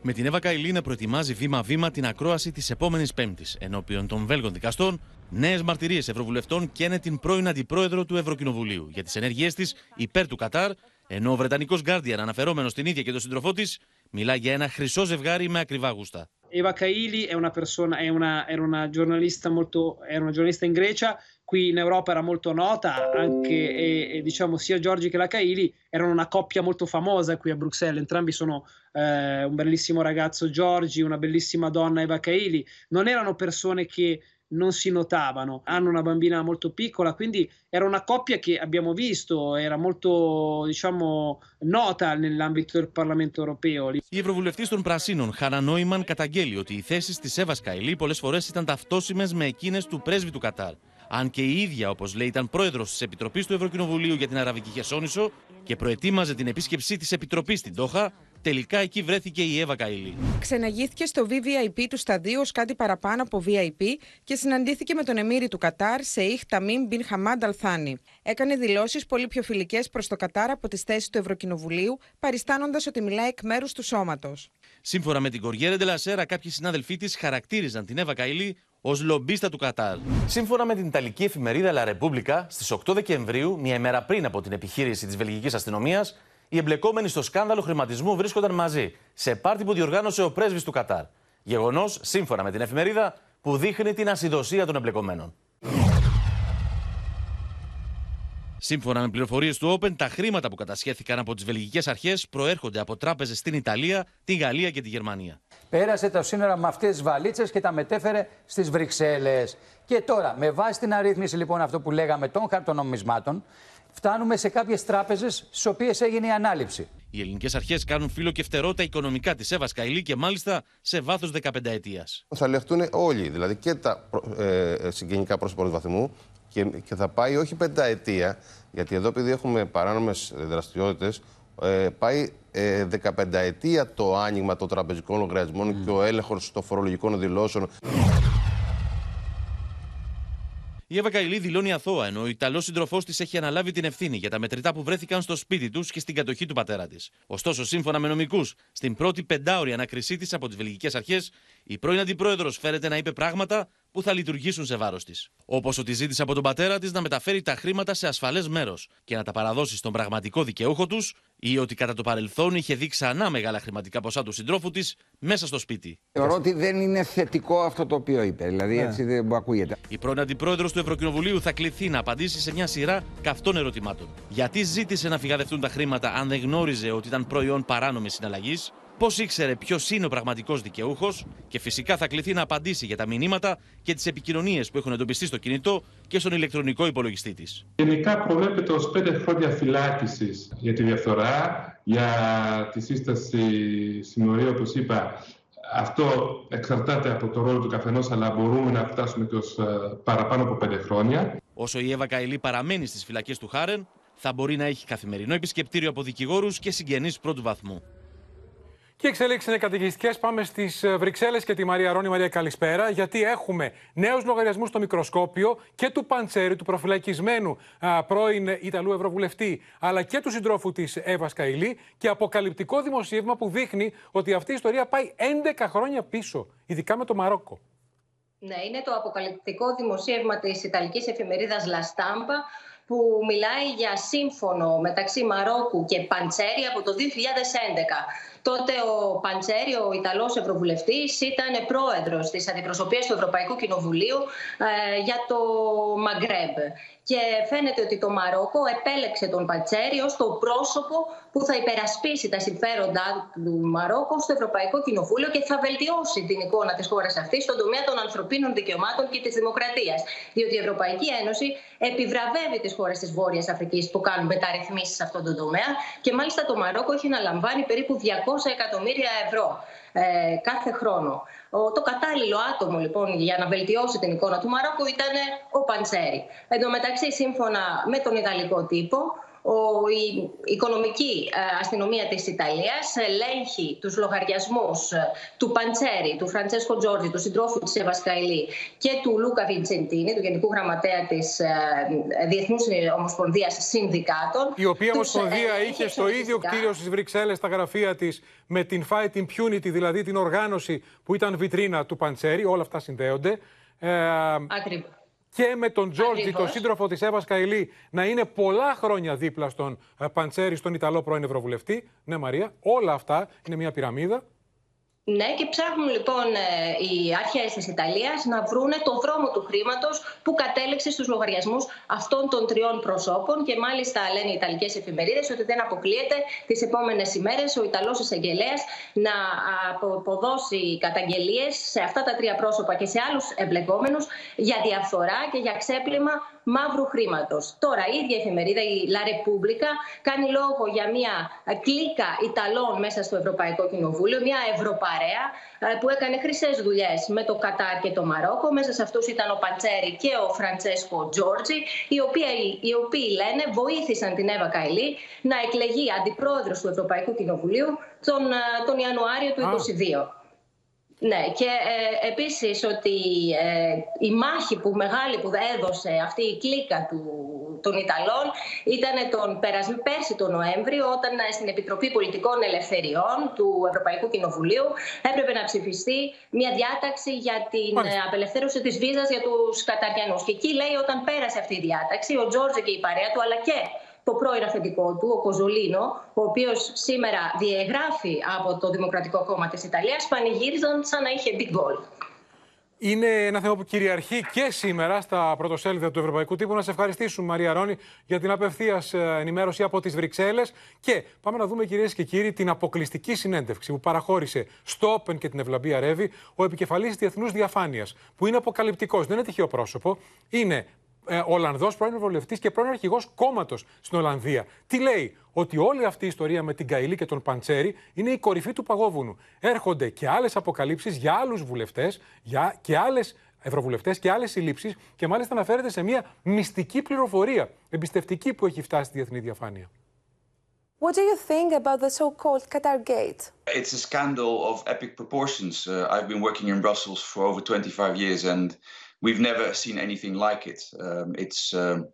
Με την Εύα Καηλή να προετοιμάζει βήμα-βήμα την ακρόαση της επόμενης Πέμπτης, ενώπιον των Βέλγων δικαστών, νέες μαρτυρίες Ευρωβουλευτών καίνε την πρώην Αντιπρόεδρο του Ευρωκοινοβουλίου για τις ενέργειές της υπέρ του Κατάρ, ενώ ο Βρετανικός Guardian, αναφερόμενος στην ίδια και τον σύντροφό της, μιλά για ένα χρυσό ζευγάρι με ακριβά γούστα. Eva Kaili è una persona, è una, era una giornalista molto, era una giornalista in Grecia, qui in Europa era molto nota, anche e, e, diciamo sia Giorgi che la Kaili erano una coppia molto famosa qui a Bruxelles, entrambi sono eh, un bellissimo ragazzo Giorgi, una bellissima donna Eva Kaili, non erano persone che non si notavano. Hanno una bambina molto piccola, quindi era una coppia che abbiamo visto, era molto diciamo, nota nell'ambito del Parlamento europeo. Η Ευρωβουλευτή των Πρασίνων, Χάνα Νόημαν, καταγγέλει ότι οι θέσει τη Εύα Καηλή πολλέ φορέ ήταν ταυτόσιμε με εκείνε του πρέσβη του Κατάρ. Αν και η ίδια, όπως λέει, ήταν πρόεδρος της Επιτροπής του Ευρωκοινοβουλίου για την Αραβική Χερσόνησο και προετοίμαζε την επίσκεψή της Επιτροπής στην Τόχα, τελικά εκεί βρέθηκε η Εύα Καηλή. Ξεναγήθηκε στο VVIP του σταδίου ως κάτι παραπάνω από VIP και συναντήθηκε με τον Εμμύρη του Κατάρ, Σεϊχ Ταμίμ Μπιν Χαμάντ Αλθάνη. Έκανε δηλώσεις πολύ πιο φιλικές προς το Κατάρ από τις θέσεις του Ευρωκοινοβουλίου, παριστάνοντας ότι μιλάει εκ μέρους του σώματος. Σύμφωνα με την Κοριέρε Ντελασέρα, κάποιοι συνάδελφοί της χαρακτήριζαν την Εύα Καηλή ως λομπίστα του Κατάρ. Σύμφωνα με την Ιταλική εφημερίδα La Repubblica, στις 8 Δεκεμβρίου, μια ημέρα πριν από την επιχείρηση της βελγικής αστυνομίας, οι εμπλεκόμενοι στο σκάνδαλο χρηματισμού βρίσκονταν μαζί σε πάρτι που διοργάνωσε ο πρέσβης του Κατάρ. Γεγονός, σύμφωνα με την εφημερίδα, που δείχνει την ασυδοσία των εμπλεκομένων. Σύμφωνα με πληροφορίες του Open, τα χρήματα που κατασχέθηκαν από τις βελγικές αρχές προέρχονται από τράπεζες στην Ιταλία, τη Γαλλία και τη Γερμανία. Πέρασε τα σύνορα με αυτές τις βαλίτσες και τα μετέφερε στις Βρυξέλλες. Και τώρα, με βάση την αρρύθμιση λοιπόν αυτό που λέγαμε των χαρτονομισμάτων, φτάνουμε σε κάποιες τράπεζες στις οποίες έγινε η ανάληψη. Οι ελληνικές αρχές κάνουν φύλλο και φτερότητα οικονομικά της Εύας Καηλή και μάλιστα σε βάθος 15 ετία. Θα λεχτούν όλοι, δηλαδή και τα ε, συγγενικά πρόσωπα του βαθμού, και, και θα πάει όχι πενταετία, γιατί εδώ επειδή έχουμε παράνομες δραστηριότητες, ε, πάει ε, 15 ετία το άνοιγμα των τραπεζικών λογαριασμών και ο έλεγχος των φορολογικών δηλώσεων. Η Εύα Καηλή δηλώνει αθώα, ενώ ο Ιταλός σύντροφός της έχει αναλάβει την ευθύνη για τα μετρητά που βρέθηκαν στο σπίτι τους και στην κατοχή του πατέρα της. Ωστόσο, σύμφωνα με νομικούς, στην πρώτη πεντάωρη ανακρισή της από τις βελγικές αρχές, η πρώην αντιπρόεδρος φέρεται να είπε πράγματα που θα λειτουργήσουν σε βάρος της. Όπως ότι ζήτησε από τον πατέρα της να μεταφέρει τα χρήματα σε ασφαλές μέρος και να τα παραδώσει στον πραγματικό δικαιούχο τους, ή ότι κατά το παρελθόν είχε δει ξανά μεγάλα χρηματικά ποσά του συντρόφου της μέσα στο σπίτι. Θεωρώ ότι δεν είναι θετικό αυτό το οποίο είπε. Δηλαδή Ναι. έτσι δεν μου ακούγεται. Η πρώην αντιπρόεδρος του Ευρωκοινοβουλίου θα κληθεί να απαντήσει σε μια σειρά καυτών ερωτημάτων. Γιατί ζήτησε να φυγαδευτούν τα χρήματα αν δεν γνώριζε ότι ήταν προϊόν παράνομης συναλλαγής, πώς ήξερε ποιος είναι ο πραγματικός δικαιούχος και φυσικά θα κληθεί να απαντήσει για τα μηνύματα και τις επικοινωνίες που έχουν εντοπιστεί στο κινητό και στον ηλεκτρονικό υπολογιστή της. Γενικά προβλέπεται ως πέντε χρόνια φυλάκισης για τη διαφθορά, για τη σύσταση συμμορία, όπως είπα. Αυτό εξαρτάται από το ρόλο του καθενός, αλλά μπορούμε να φτάσουμε και ως ε, παραπάνω από πέντε χρόνια. Όσο η Εύα Καηλή παραμένει στις φυλακές του Χάρεν, θα μπορεί να έχει καθημερινό επισκεπτήριο από δικηγόρους και συγγενείς πρώτου βαθμού. Και εξελίξεις είναι καταιγιστικέ. Πάμε στις Βρυξέλλες και τη Μαρία Ρόνη. Μαρία, καλησπέρα. Γιατί έχουμε νέους λογαριασμούς στο μικροσκόπιο και του Παντσέρη, του προφυλακισμένου α, πρώην Ιταλού Ευρωβουλευτή, αλλά και του συντρόφου της Εύα Καηλή. Και αποκαλυπτικό δημοσίευμα που δείχνει ότι αυτή η ιστορία πάει 11 χρόνια πίσω, ειδικά με το Μαρόκο. Ναι, είναι το αποκαλυπτικό δημοσίευμα της Ιταλικής εφημερίδας La Stampa που μιλάει για σύμφωνο μεταξύ Μαρόκου και Παντσέρη από το 2011. Τότε ο Παντσέρη, ο Ιταλός Ευρωβουλευτής, ήταν πρόεδρος της αντιπροσωπείας του Ευρωπαϊκού Κοινοβουλίου ε, για το Μαγκρέμπ. Και φαίνεται ότι το Μαρόκο επέλεξε τον Παντσέρη ως το πρόσωπο που θα υπερασπίσει τα συμφέροντα του Μαρόκου στο Ευρωπαϊκό Κοινοβούλιο και θα βελτιώσει την εικόνα της χώρας αυτής στον τομέα των ανθρωπίνων δικαιωμάτων και της δημοκρατίας. Διότι η Ευρωπαϊκή Ένωση επιβραβεύει τις χώρες της Βόρειας Αφρικής που κάνουν μεταρρυθμίσεις σε αυτόν τον τομέα και μάλιστα το Μαρόκο έχει να λαμβάνει περίπου 200 εκατομμύρια ευρώ ε, κάθε χρόνο. Ο, το κατάλληλο άτομο λοιπόν για να βελτιώσει την εικόνα του Μαρόκου ήταν ο Παντσέρη. Εν τω μεταξύ, σύμφωνα με τον Ιταλικό τύπο, ο, η οικονομική ε, αστυνομία της Ιταλίας ελέγχει τους λογαριασμούς ε, του Παντσέρη, του Φραντσέσκο Τζόρτζι, του συντρόφου της Εύας Καηλή και του Λούκα Βιντζεντίνη, του Γενικού Γραμματέα της ε, Διεθνούς Ομοσπονδίας Συνδικάτων. Η οποία Τους, ε, Ομοσπονδία είχε στο ίδιο φυσικά. κτίριο στις Βρυξέλλες τα γραφεία της με την Fight Impunity, δηλαδή την οργάνωση που ήταν βιτρίνα του Παντσέρη. Όλα αυτά συνδέονται. Ε, Ακριβώς. Και με τον Τζόρτζι, τον Ακριβώς. σύντροφο της Εύας Καηλή, να είναι πολλά χρόνια δίπλα στον ε, Παντσέρη, στον Ιταλό πρώην Ευρωβουλευτή. Ναι, Μαρία, όλα αυτά είναι μια πυραμίδα. Ναι, και ψάχνουν λοιπόν ε, οι αρχέ της Ιταλίας να βρούνε το δρόμο του χρήματος που κατέληξε στους λογαριασμούς αυτών των τριών προσώπων. Και μάλιστα λένε οι Ιταλικές εφημερίδες ότι δεν αποκλείεται τις επόμενες ημέρες ο Ιταλός εισαγγελέας να απο- αποδώσει καταγγελίες σε αυτά τα τρία πρόσωπα και σε άλλους εμπλεκόμενους για διαφθορά και για ξέπλυμα μαύρου χρήματος. Τώρα, η ίδια εφημερίδα, η La Repubblica, κάνει λόγο για μια ε, κλίκα Ιταλών μέσα στο Ευρωπαϊκό Κοινοβούλιο, μια ευρωπαρέα ε, που έκανε χρυσές δουλειές με το Κατάρ και το Μαρόκο. Μέσα σε αυτούς ήταν ο Παντσέρη και ο Φραντσέσκο Τζόρτζι, οι οποίοι, οι οποίοι λένε βοήθησαν την Εύα Καηλή να εκλεγεί αντιπρόεδρος του Ευρωπαϊκού Κοινοβουλίου τον, ε, τον Ιανουάριο του 2022. Ναι, και ε, επίσης ότι ε, η μάχη που μεγάλη που έδωσε αυτή η κλίκα του, των Ιταλών ήταν τον περασ... πέρσι τον Νοέμβριο όταν ε, στην Επιτροπή Πολιτικών Ελευθεριών του Ευρωπαϊκού Κοινοβουλίου έπρεπε να ψηφιστεί μια διάταξη για την ε, απελευθέρωση της βίζας για τους Καταριανούς. Και εκεί λέει όταν πέρασε αυτή η διάταξη ο Τζόρτζε και η παρέα του αλλά και το πρώην αφεντικό του, ο Κοζολίνο, ο οποίος σήμερα διαγράφει από το Δημοκρατικό Κόμμα της Ιταλίας, πανηγύριζαν σαν να είχε big goal. Είναι ένα θέμα που κυριαρχεί και σήμερα στα πρωτοσέλιδα του Ευρωπαϊκού Τύπου. Να σε ευχαριστήσουμε, Μαρία Ρόνη, για την απευθείας ενημέρωση από τις Βρυξέλλες. Και πάμε να δούμε, κυρίες και κύριοι, την αποκλειστική συνέντευξη που παραχώρησε στο Open και την Ευλαμπία Ρεύη ο επικεφαλής Διεθνούς Διαφάνειας, που είναι αποκαλυπτικός. Δεν είναι τυχαίο πρόσωπο. Είναι ε, Ολλανδός πρώην Ευρωβουλευτής και πρώην αρχηγός κόμματος στην Ολλανδία. Τι λέει, ότι όλη αυτή η ιστορία με την Καηλή και τον Παντσέρη είναι η κορυφή του παγόβουνου. Έρχονται και άλλες αποκαλύψεις για άλλους βουλευτές και άλλες ευρωβουλευτές και άλλες συλλήψεις και μάλιστα αναφέρεται σε μια μυστική πληροφορία εμπιστευτική που έχει φτάσει στη διεθνή διαφάνεια. What do you think about the so-called Qatar Gate? It's a scandal of epic proportions. Uh, I've been working in Brussels for over 25 years and we've never seen anything like it. Um, it's um,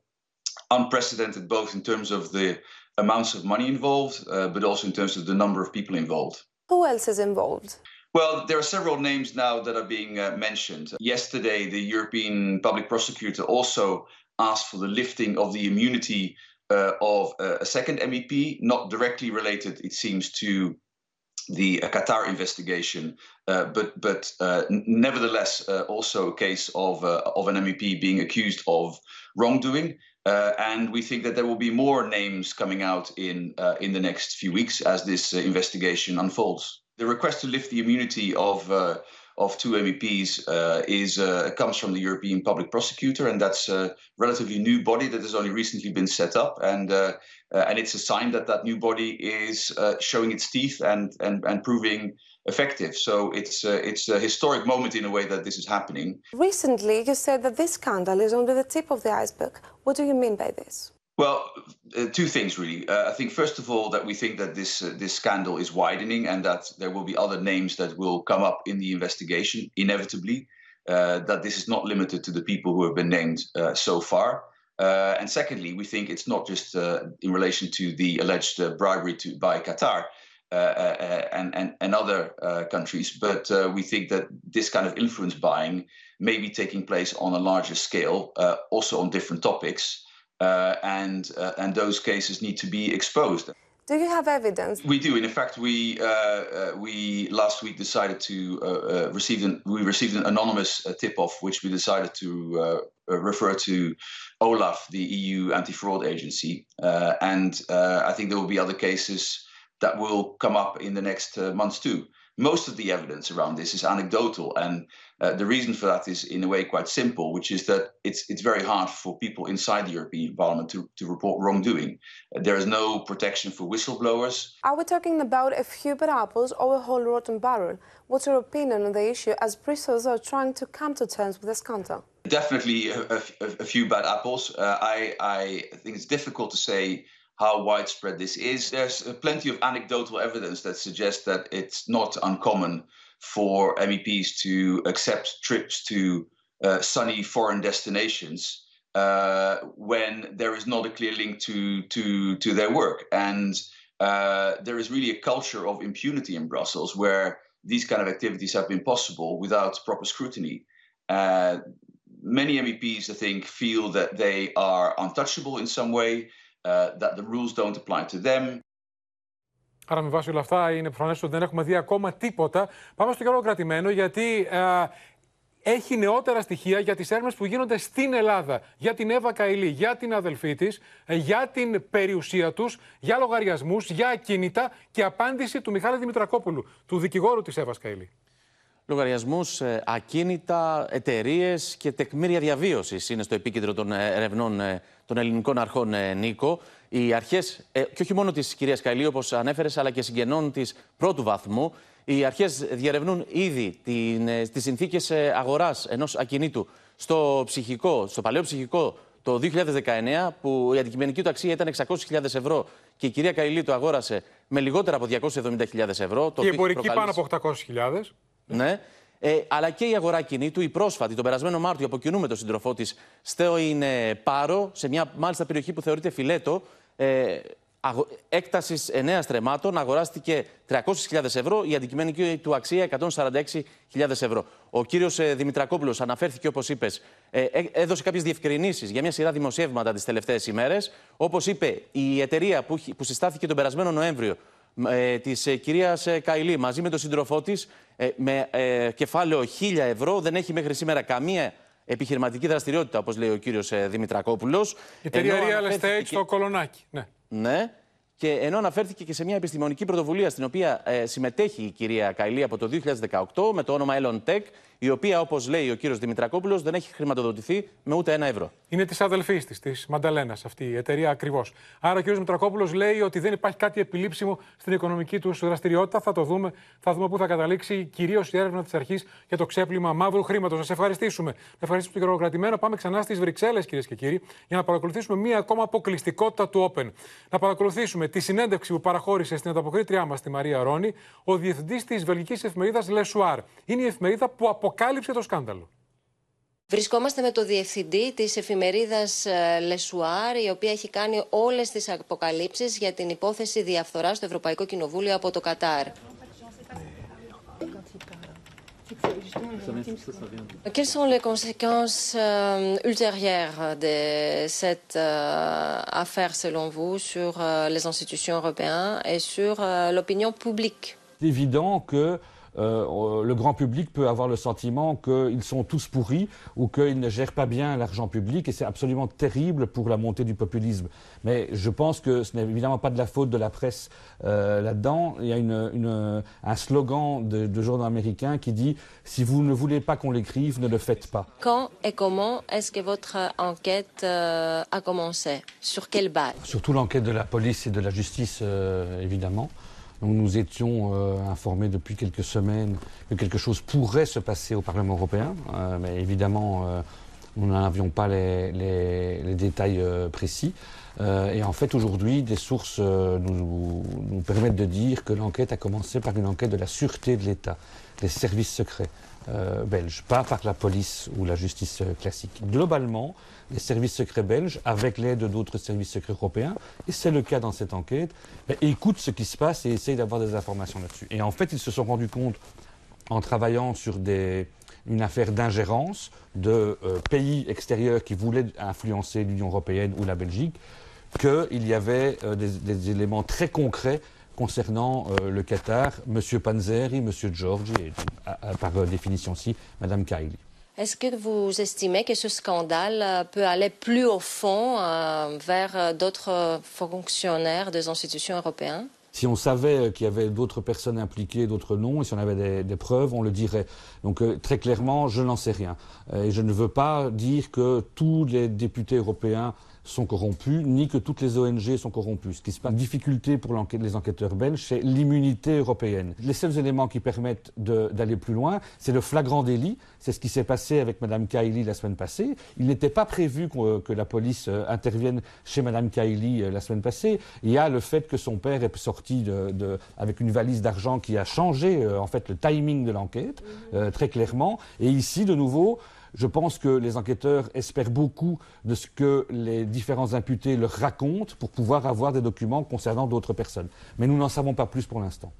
unprecedented both in terms of the amounts of money involved, uh, but also in terms of the number of people involved. Who else is involved? Well, there are several names now that are being uh, mentioned. Yesterday, the European Public Prosecutor also asked for the lifting of the immunity uh, of uh, a second MEP, not directly related, it seems, to the uh, Qatar investigation, uh, but but uh, nevertheless uh, also a case of uh, of an MEP being accused of wrongdoing. Uh, and we think that there will be more names coming out in in the next few weeks as this investigation unfolds. The request to lift the immunity of of two MEPs uh, is uh, comes from the European Public Prosecutor, and that's a relatively new body that has only recently been set up, and uh, uh, and it's a sign that that new body is uh, showing its teeth and and and proving effective. So it's uh, it's a historic moment in a way that this is happening. Recently, you said that this scandal is only the tip of the iceberg. What do you mean by this? Well, uh, two things really. Uh, I think first of all that we think that this uh, this scandal is widening and that there will be other names that will come up in the investigation inevitably. Uh, that this is not limited to the people who have been named uh, so far. Uh, and secondly, we think it's not just in relation to the alleged bribery to, by Qatar and, and, and other countries, but we think that this kind of influence buying may be taking place on a larger scale, also on different topics and uh, and those cases need to be exposed. Do you have evidence? We do. And in fact, we uh, uh, we last week decided to uh, uh, receive an we received an anonymous tip-off, which we decided to refer to Olaf, the EU anti-fraud agency, and I think there will be other cases that will come up in the next months too most of the evidence around this is anecdotal and uh, the reason for that is in a way quite simple which is that it's it's very hard for people inside the european parliament to, to report wrongdoing. Uh, there is no protection for whistleblowers. Are we talking about a few bad apples or a whole rotten barrel? What's your opinion on the issue as brussels are trying to come to terms with the scandal definitely a, a, a few bad apples. Uh, i i think it's difficult to say how widespread this is. There's uh, plenty of anecdotal evidence that suggests that it's not uncommon for MEPs to accept trips to uh, sunny foreign destinations uh, when there is not a clear link to to to their work. And uh, there is really a culture of impunity in Brussels where these kind of activities have been possible without proper scrutiny. Uh, many MEPs, I think, feel that they are untouchable in some way that the rules don't apply to them. Άρα, με βάση όλα αυτά, είναι προφανές ότι δεν έχουμε δει ακόμα τίποτα. Πάμε στο καιρό κρατημένο, γιατί ε, έχει νεότερα στοιχεία για τις έρευνες που γίνονται στην Ελλάδα. Για την Εύα Καηλή, για την αδελφή της, ε, για την περιουσία τους, για λογαριασμούς, για ακίνητα και απάντηση του Μιχάλη Δημητρακόπουλου, του δικηγόρου της Εύας Καηλή λογαριασμούς, ε, ακίνητα, εταιρείες και τεκμήρια διαβίωσης είναι στο επίκεντρο των ε, ερευνών ε, των ελληνικών αρχών, Νίκο. Οι αρχές, και όχι μόνο της κυρίας Καηλή, όπως ανέφερες, αλλά και συγγενών της πρώτου βαθμού, οι αρχές διερευνούν ήδη τις συνθήκες αγοράς ενός ακινήτου στο ψυχικό, στο παλαιό ψυχικό το 2019, που η αντικειμενική του αξία ήταν 600.000 ευρώ και η κυρία Καηλή το αγόρασε με λιγότερα από 270.000 ευρώ. Και η εμπορική πάνω από 800.000. Ναι. Ε, αλλά και η αγορά κινήτου, η πρόσφατη, τον περασμένο Μάρτιο, από κοινού με τον σύντροφό της, είναι Πάρο, σε μια μάλιστα περιοχή που θεωρείται φιλέτο, ε, έκτασης 9 στρεμάτων, αγοράστηκε 300.000 ευρώ, η αντικειμενική του αξία 146.000 ευρώ. Ο κύριος ε, Δημητρακόπουλος αναφέρθηκε, όπως είπες, ε, ε, έδωσε κάποιες διευκρινήσεις για μια σειρά δημοσιεύματα τις τελευταίες ημέρες. Όπως είπε, η εταιρεία που, που συστάθηκε τον περασμένο Νοέμβριο ε, της ε, κυρίας ε, Καηλή μαζί με τον σύντροφό της ε, με ε, κεφάλαιο 1000 ευρώ. Δεν έχει μέχρι σήμερα καμία επιχειρηματική δραστηριότητα, όπως λέει ο κύριος ε, Δημητρακόπουλος. Η εταιρεία Real Estate στο Κολονάκι. Ναι. ναι. Και ενώ αναφέρθηκε και σε μια επιστημονική πρωτοβουλία στην οποία συμμετέχει η κυρία Καηλή από το 2018 με το όνομα Elon Tech, η οποία, όπως λέει ο κύριος Δημητρακόπουλος, δεν έχει χρηματοδοτηθεί με ούτε ένα ευρώ. Είναι της αδελφής της, της Μανταλένας, αυτή η εταιρεία ακριβώς. Άρα ο κύριος Δημητρακόπουλος λέει ότι δεν υπάρχει κάτι επιλήψιμο στην οικονομική του δραστηριότητα. Θα το δούμε, θα δούμε πού θα καταλήξει κυρίως η έρευνα της αρχής για το ξέπλυμα μαύρου χρήματος. Σας ευχαριστήσουμε. Να ευχαριστήσουμε τον κύριο Κρατημένο. Πάμε ξανά στις Βρυξέλλες, κυρίες και κύριοι, για να παρακολουθήσουμε μία ακόμα αποκλειστικότητα του Open. Να παρακολουθήσουμε τη συνέντευξη που παραχώρησε στην ανταποκρίτριά μας, τη Μαρία Ρόνι, ο διευθυντής της βελγικής εφημερίδας Le Soir. Είναι η εφημερίδα που αποκάλυψε το σκάνδαλο. Βρισκόμαστε με το διευθυντή της εφημερίδας Le Soir, η οποία έχει κάνει όλες τις αποκαλύψεις για την υπόθεση διαφθορά στο Ευρωπαϊκό Κοινοβούλιο από το Κατάρ. Quelles sont les conséquences euh, ultérieures de cette euh, affaire, selon vous, sur euh, les institutions européennes et sur euh, l'opinion publique; C'est évident que euh, le grand public peut avoir le sentiment qu'ils sont tous pourris ou qu'ils ne gèrent pas bien l'argent public et c'est absolument terrible pour la montée du populisme. Mais je pense que ce n'est évidemment pas de la faute de la presse euh, là-dedans. Il y a une, une, un slogan de, de journaux américains qui dit si vous ne voulez pas qu'on l'écrive, ne le faites pas. Quand et comment est-ce que votre enquête euh, a commencé? Sur quelle base? Surtout l'enquête de la police et de la justice, évidemment. Donc nous étions euh, informés depuis quelques semaines que quelque chose pourrait se passer au Parlement européen, euh, mais évidemment euh, nous n'en avions pas les, détails euh, précis. Et en fait aujourd'hui des sources nous permettent de dire que l'enquête a commencé par une enquête de la sûreté de l'État, des services secrets euh, belges, pas par la police ou la justice euh, classique. Globalement, les services secrets belges, avec l'aide d'autres services secrets européens, et c'est le cas dans cette enquête, ben, écoutent ce qui se passe et essayent d'avoir des informations là-dessus. Et en fait, ils se sont rendus compte, en travaillant sur des, une affaire d'ingérence de euh, pays extérieurs qui voulaient influencer l'Union européenne ou la Belgique, qu'il y avait des, des éléments très concrets concernant euh, le Qatar, M. Panzeri, M. Georgi et à- à- par euh, définition aussi Mme Kaili. Est-ce que vous estimez que ce scandale euh, peut aller plus au fond euh, vers d'autres fonctionnaires des institutions européennes? Si on savait qu'il y avait d'autres personnes impliquées, d'autres noms, et si on avait des, des preuves, on le dirait. Donc euh, très clairement, je n'en sais rien. Euh, et je ne veux pas dire que tous les députés européens sont corrompus, ni que toutes les ONG sont corrompues. Ce qui se passe, la difficulté pour les enquêteurs belges, c'est l'immunité européenne. Les seuls éléments qui permettent d'aller plus loin, c'est le flagrant délit. C'est ce qui s'est passé avec Mme Kaili la semaine passée. Il n'était pas prévu qu'on- que la police euh, intervienne chez Mme Kaili euh, la semaine passée. Il y a le fait que son père est sorti de- de- avec une valise d'argent qui a changé euh, en fait le timing de l'enquête euh, très clairement. Et ici, de nouveau, je pense que les enquêteurs espèrent beaucoup de ce que les différents imputés leur racontent pour pouvoir avoir des documents concernant d'autres personnes. Mais nous n'en savons pas plus pour l'instant.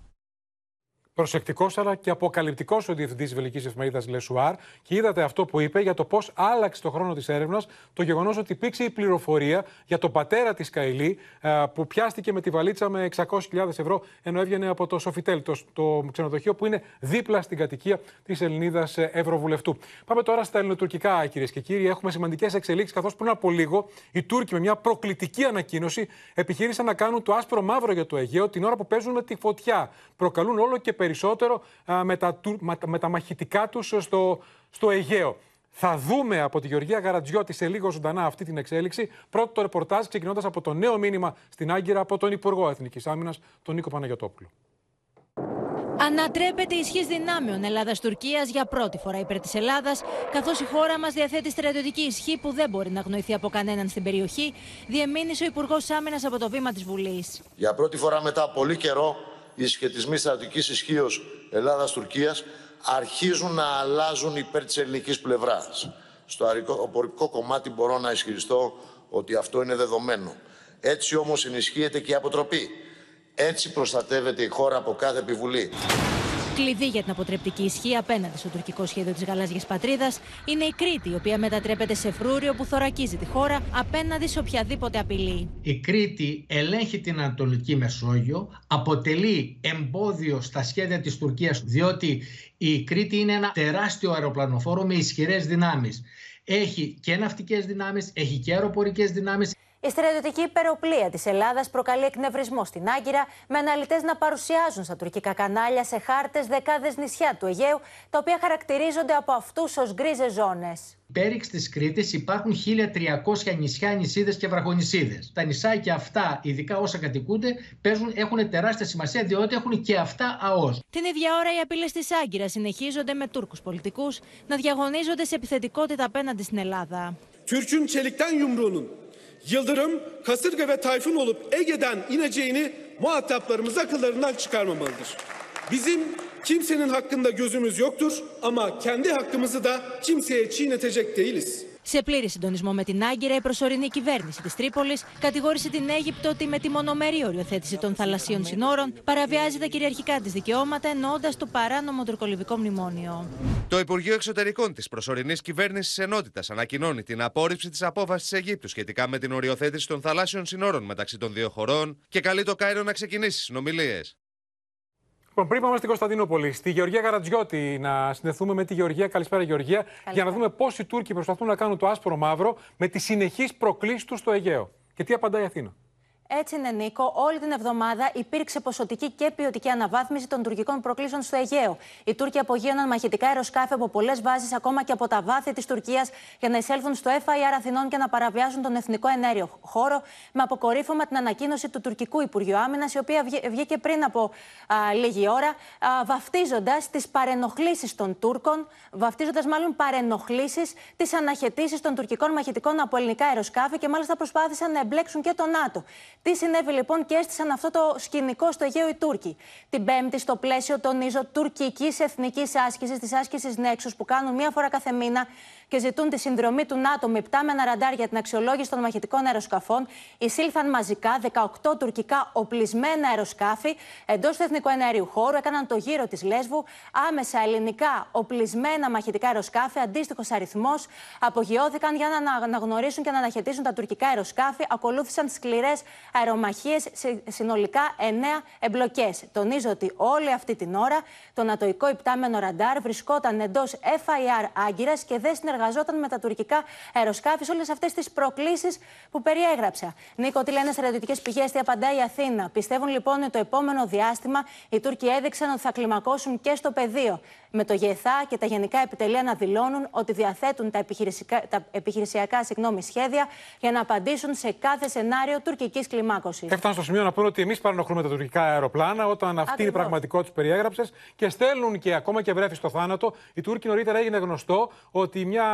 Προσεκτικός αλλά και αποκαλυπτικός ο διευθυντής της βελικής εφημερίδας Λεσουάρ και είδατε αυτό που είπε για το πώς άλλαξε το χρόνο της έρευνας το γεγονός ότι υπήρξε η πληροφορία για τον πατέρα της Καηλή ε, που πιάστηκε με τη βαλίτσα με 600.000 ευρώ ενώ έβγαινε από το Σοφιτέλ, το, το ξενοδοχείο που είναι δίπλα στην κατοικία της Ελληνίδας Ευρωβουλευτού. Πάμε τώρα στα ελληνοτουρκικά, κυρίες και κύριοι. Έχουμε σημαντικές εξελίξεις καθώς πριν από λίγο οι Τούρκοι με μια προκλητική ανακοίνωση επιχείρησαν να κάνουν το άσπρο μαύρο για το Αιγαίο την ώρα που παίζουν με τη φωτιά. Προκαλούν όλο και περισσότερο α, με, τα, του- με τα- με τα μαχητικά τους στο, στο Αιγαίο. Θα δούμε από τη Γεωργία Γαρατζιώτη σε λίγο ζωντανά αυτή την εξέλιξη. Πρώτο το ρεπορτάζ ξεκινώντας από το νέο μήνυμα στην Άγκυρα από τον Υπουργό Εθνικής Άμυνας, τον Νίκο Παναγιοτόπουλο. Ανατρέπεται η ισχύς δυνάμεων Ελλάδα-Τουρκία για πρώτη φορά υπέρ της Ελλάδας, καθώς η χώρα μας διαθέτει στρατιωτική ισχύ που δεν μπορεί να αγνοηθεί από κανέναν στην περιοχή, διεμήνυσε ο Υπουργός Άμυνας από το βήμα της Βουλής. Για πρώτη φορά μετά πολύ καιρό, οι σχετισμοί στρατηγική ισχύως Ελλάδα-Τουρκία αρχίζουν να αλλάζουν υπέρ της ελληνικής πλευράς. Στο αεροπορικό κομμάτι μπορώ να ισχυριστώ ότι αυτό είναι δεδομένο. Έτσι όμως ενισχύεται και η αποτροπή. Έτσι προστατεύεται η χώρα από κάθε επιβουλή. Κλειδί για την αποτρεπτική ισχύ απέναντι στο τουρκικό σχέδιο της γαλάζιας πατρίδας είναι η Κρήτη, η οποία μετατρέπεται σε φρούριο που θωρακίζει τη χώρα απέναντι σε οποιαδήποτε απειλή. Η Κρήτη ελέγχει την Ανατολική Μεσόγειο, αποτελεί εμπόδιο στα σχέδια της Τουρκίας, διότι η Κρήτη είναι ένα τεράστιο αεροπλανοφόρο με ισχυρές δυνάμεις. Έχει και ναυτικές δυνάμεις, έχει και αεροπορικές δυνάμεις. Η στρατιωτική υπεροπλία της Ελλάδας προκαλεί εκνευρισμό στην Άγκυρα, με αναλυτές να παρουσιάζουν στα τουρκικά κανάλια σε χάρτες δεκάδες νησιά του Αιγαίου, τα οποία χαρακτηρίζονται από αυτούς ως γκρίζες ζώνες. Πέριξ της Κρήτης υπάρχουν 1.300 νησιά, νησίδες και βραχονισίδε. Τα νησάκια αυτά, ειδικά όσα κατοικούνται, παίζουν, έχουν τεράστια σημασία διότι έχουν και αυτά ΑΟΣ. Την ίδια ώρα οι απειλές της Άγκυρας συνεχίζονται με Τούρκους πολιτικούς να διαγωνίζονται σε επιθετικότητα απέναντι στην Ελλάδα. Türk'ün çelikten yumruğunun yıldırım, kasırga ve tayfun olup Ege'den ineceğini muhataplarımız akıllarından çıkarmamalıdır. Bizim kimsenin hakkında gözümüz yoktur ama kendi hakkımızı da kimseye çiğnetecek değiliz. Σε πλήρη συντονισμό με την Άγκυρα, η προσωρινή κυβέρνηση της Τρίπολης κατηγόρησε την Αίγυπτο ότι με τη μονομερή οριοθέτηση των θαλασσίων συνόρων παραβιάζει τα κυριαρχικά της δικαιώματα, εννοώντας το παράνομο τουρκολιβικό μνημόνιο. Το Υπουργείο Εξωτερικών της προσωρινής κυβέρνησης Ενότητας ανακοινώνει την απόρριψη της απόφασης της Αιγύπτου σχετικά με την οριοθέτηση των θαλάσσιων συνόρων μεταξύ των δύο χωρών και καλεί το Κάιρο να ξεκινήσει συνομιλίες. Λοιπόν, πριν πάμε στην Κωνσταντινούπολη, στη Γεωργία Γαρατζιώτη, να συνδεθούμε με τη Γεωργία. Καλησπέρα, Γεωργία. Για να δούμε πώ οι Τούρκοι προσπαθούν να κάνουν το άσπρο μαύρο με τις συνεχείς προκλήσεις τους στο Αιγαίο. Και τι απαντάει η Αθήνα. Έτσι είναι, Νίκο. Όλη την εβδομάδα υπήρξε ποσοτική και ποιοτική αναβάθμιση των τουρκικών προκλήσεων στο Αιγαίο. Οι Τούρκοι απογείωναν μαχητικά αεροσκάφη από πολλές βάσεις, ακόμα και από τα βάθη της Τουρκίας, για να εισέλθουν στο FIR Αθηνών και να παραβιάζουν τον εθνικό ενέργειο χώρο, με αποκορύφωμα την ανακοίνωση του τουρκικού Υπουργείου Άμυνας, η οποία βγήκε πριν από α, λίγη ώρα, βαφτίζοντας τις παρενοχλήσεις των Τούρκων, βαφτίζοντας μάλλον παρενοχλήσεις τις αναχαιτήσεις των τουρκικών μαχητικών από ελληνικά αεροσκάφη και μάλιστα προσπάθησαν να εμπλέξουν και το ΝΑΤΟ. Τι συνέβη λοιπόν και έστησαν αυτό το σκηνικό στο Αιγαίο οι Τούρκοι. Την Πέμπτη, στο πλαίσιο, τονίζω, τουρκικής εθνικής άσκησης, της άσκησης Νέξου, που κάνουν μία φορά κάθε μήνα και ζητούν τη συνδρομή του ΝΑΤΟ με υπτάμενα ραντάρ για την αξιολόγηση των μαχητικών αεροσκαφών, εισήλθαν μαζικά 18 τουρκικά οπλισμένα αεροσκάφη εντός του εθνικού εναέριου χώρου, έκαναν το γύρο της Λέσβου. Άμεσα ελληνικά οπλισμένα μαχητικά αεροσκάφη, αντίστοιχος αριθμός, απογειώθηκαν για να αναγνωρίσουν και να αναχαιτήσουν τα τουρκικά αεροσκάφη. Ακολούθησαν σκληρές αερομαχίες, συνολικά 9 εμπλοκές. Τονίζω ότι όλη αυτή την ώρα το νατοϊκό υπτάμενο ραντάρ βρισκόταν εντός FIR Άγκυρας και δεν συνεργαζόταν με τα τουρκικά αεροσκάφη σε όλες αυτές τις προκλήσεις που περιέγραψα. Νίκο, τι λένε στρατιωτικές πηγές, τι απαντάει η Αθήνα. Πιστεύουν λοιπόν ότι το επόμενο διάστημα οι Τούρκοι έδειξαν ότι θα κλιμακώσουν και στο πεδίο. Με το ΓΕΘΑ και τα γενικά επιτελεία να δηλώνουν ότι διαθέτουν τα, τα επιχειρησιακά συγγνώμη, σχέδια για να απαντήσουν σε κάθε σενάριο τουρκικής κλιμάκωσης. Έφταναν στο σημείο να πούνε ότι εμείς παρανοχλούμε τα τουρκικά αεροπλάνα όταν αυτή είναι η πραγματικότητα τους περιέγραψες και στέλνουν και ακόμα και βρέφει στο θάνατο. Οι Τούρκοι νωρίτερα έγινε γνωστό ότι μια,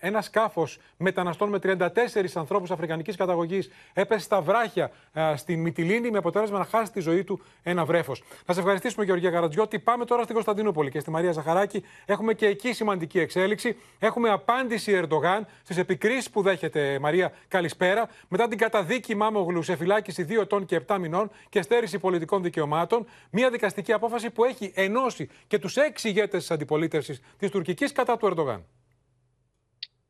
ένα σκάφος μεταναστών με 34 ανθρώπους αφρικανικής καταγωγής έπεσε στα βράχια στη Μυτιλίνη με αποτέλεσμα να χάσει τη ζωή του ένα βρέφος. Να σε ευχαριστήσουμε, Γεωργία Καρατζιώτη. Πάμε τώρα στην Κωνσταντινούπολη και στη Μαρία Ζαχαράκη. Έχουμε και εκεί σημαντική εξέλιξη. Έχουμε απάντηση Ερντογάν στις επικρίσεις που δέχεται, Μαρία, καλησπέρα. Μετά την καταδίκη Μάμογλου σε φυλάκιση 2 ετών και 7 μηνών και στέρηση πολιτικών δικαιωμάτων. Μια δικαστική απόφαση που έχει ενώσει και τους έξι ηγέτες της αντιπολίτευσης της τουρκικής κατά του Ερντογάν.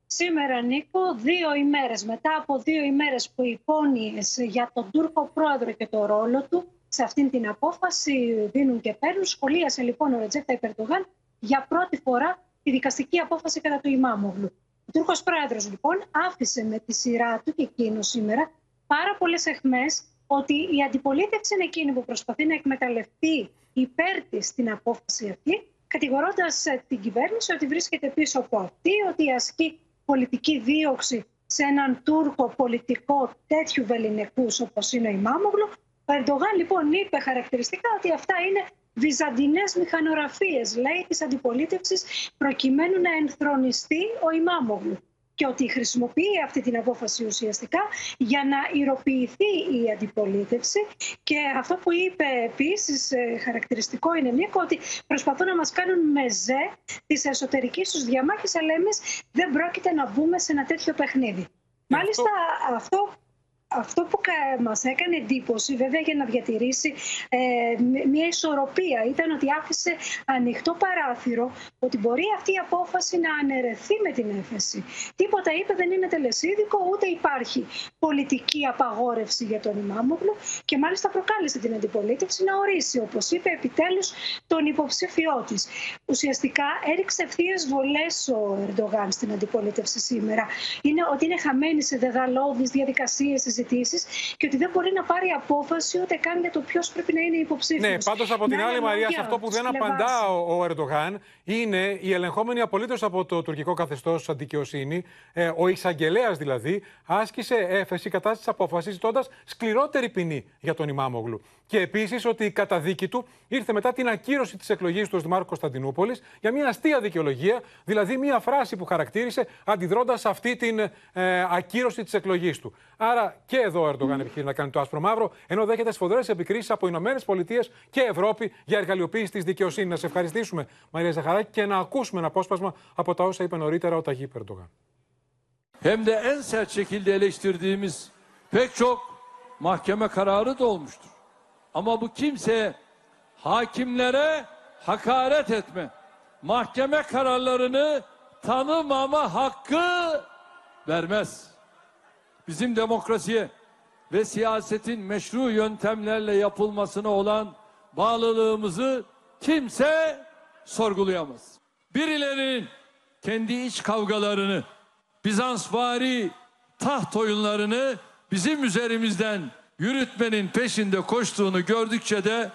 Σήμερα, Νίκο, δύο ημέρες, μετά από δύο ημέρες που υπόνοιες για τον Τούρκο πρόεδρο και το ρόλο του, σε αυτήν την απόφαση δίνουν και παίρνουν. Σχολίασε λοιπόν ο Ρετζέφτα Υπερτογάν για πρώτη φορά τη δικαστική απόφαση κατά του Ιμάμογλου. Ο Τούρκος πρόεδρος λοιπόν άφησε με τη σειρά του και εκείνο σήμερα πάρα πολλές εχμέ ότι η αντιπολίτευση είναι εκείνη που προσπαθεί να εκμεταλλευτεί υπέρ της την απόφαση αυτή, κατηγορώντας την κυβέρνηση ότι βρίσκεται πίσω από αυτή, ότι ασκεί πολιτική δίωξη σε έναν Τούρκο πολιτικό τέτοιου βεληνικού όπως είναι ο Ιμάμογλου. Ο Ερντογάν λοιπόν είπε χαρακτηριστικά ότι αυτά είναι βυζαντινές μηχανογραφίες, λέει, της αντιπολίτευσης προκειμένου να ενθρονιστεί ο Ιμάμογλου και ότι χρησιμοποιεί αυτή την απόφαση ουσιαστικά για να ηρωποιηθεί η αντιπολίτευση. Και αυτό που είπε επίσης ε, χαρακτηριστικό είναι, Νίκο, ότι προσπαθούν να μας κάνουν μεζέ της εσωτερικής τους διαμάχης, αλλά εμείς δεν πρόκειται να μπούμε σε ένα τέτοιο παιχνίδι. Μάλιστα, αυτό Αυτό που μας έκανε εντύπωση βέβαια για να διατηρήσει ε, μια ισορροπία ήταν ότι άφησε ανοιχτό παράθυρο ότι μπορεί αυτή η απόφαση να αναιρεθεί με την έφεση. Τίποτα είπε δεν είναι τελεσίδικο ούτε υπάρχει πολιτική απαγόρευση για τον Ιμάμογλου και μάλιστα προκάλεσε την αντιπολίτευση να ορίσει όπως είπε επιτέλους τον υποψηφιό της. Ουσιαστικά έριξε ευθείε βολές ο Ερντογάν στην αντιπολίτευση σήμερα. Είναι ότι είναι χαμένη σε δεδαλώδεις διαδικασίες και ότι δεν μπορεί να πάρει απόφαση ούτε καν για το ποιος πρέπει να είναι υποψήφιος. Ναι, πάντως από την άλλη, Μαρία, σε αυτό που δεν απαντά ο, ο Ερντογάν είναι η ελεγχόμενη απολύτως από το τουρκικό καθεστώς αντικειοσύνη, ε, ο εισαγγελέας δηλαδή, άσκησε έφεση κατά τη απόφαση, ζητώντα σκληρότερη ποινή για τον Ιμάμογλου. Και επίσης ότι η καταδίκη του ήρθε μετά την ακύρωση της εκλογής του ως Δημάρχου Κωνσταντινούπολης για μια αστεία δικαιολογία, δηλαδή μια φράση που χαρακτήρισε αντιδρώντας αυτή την ε, ακύρωση της εκλογής του. Άρα και εδώ ο Ερντογάν επιχείρει να κάνει το άσπρο μαύρο, ενώ δέχεται σφοδρές επικρίσεις από Ηνωμένες Πολιτείες και Ευρώπη για εργαλειοποίηση της δικαιοσύνης. Να σε ευχαριστήσουμε, Μαρία Ζαχαράκη, και να ακούσουμε ένα απόσπασμα από τα όσα είπε νωρίτερα ο Ταγί Ερντογάν. Hem de en sert şekilde eleştirdiğimiz pek çok mahkeme kararı da olmuştur. Ama bu kimse hakimlere hakaret etme, mahkeme kararlarını tanımama hakkı vermez. Bizim demokrasiye ve siyasetin meşru yöntemlerle yapılmasına olan bağlılığımızı kimse sorgulayamaz. Birilerinin kendi iç kavgalarını, Bizansvari taht oyunlarını bizim üzerimizden yürütmenin peşinde koştuğunu gördükçe de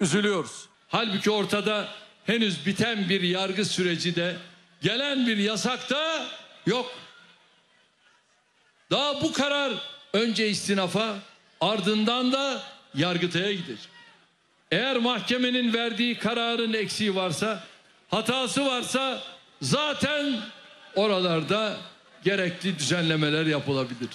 üzülüyoruz. Halbuki ortada henüz biten bir yargı süreci de gelen bir yasak da yok. Daha bu karar önce istinafa ardından da yargıtaya gidecek. Eğer mahkemenin verdiği kararın eksiği varsa, hatası varsa zaten oralarda gerekli düzenlemeler yapılabilir.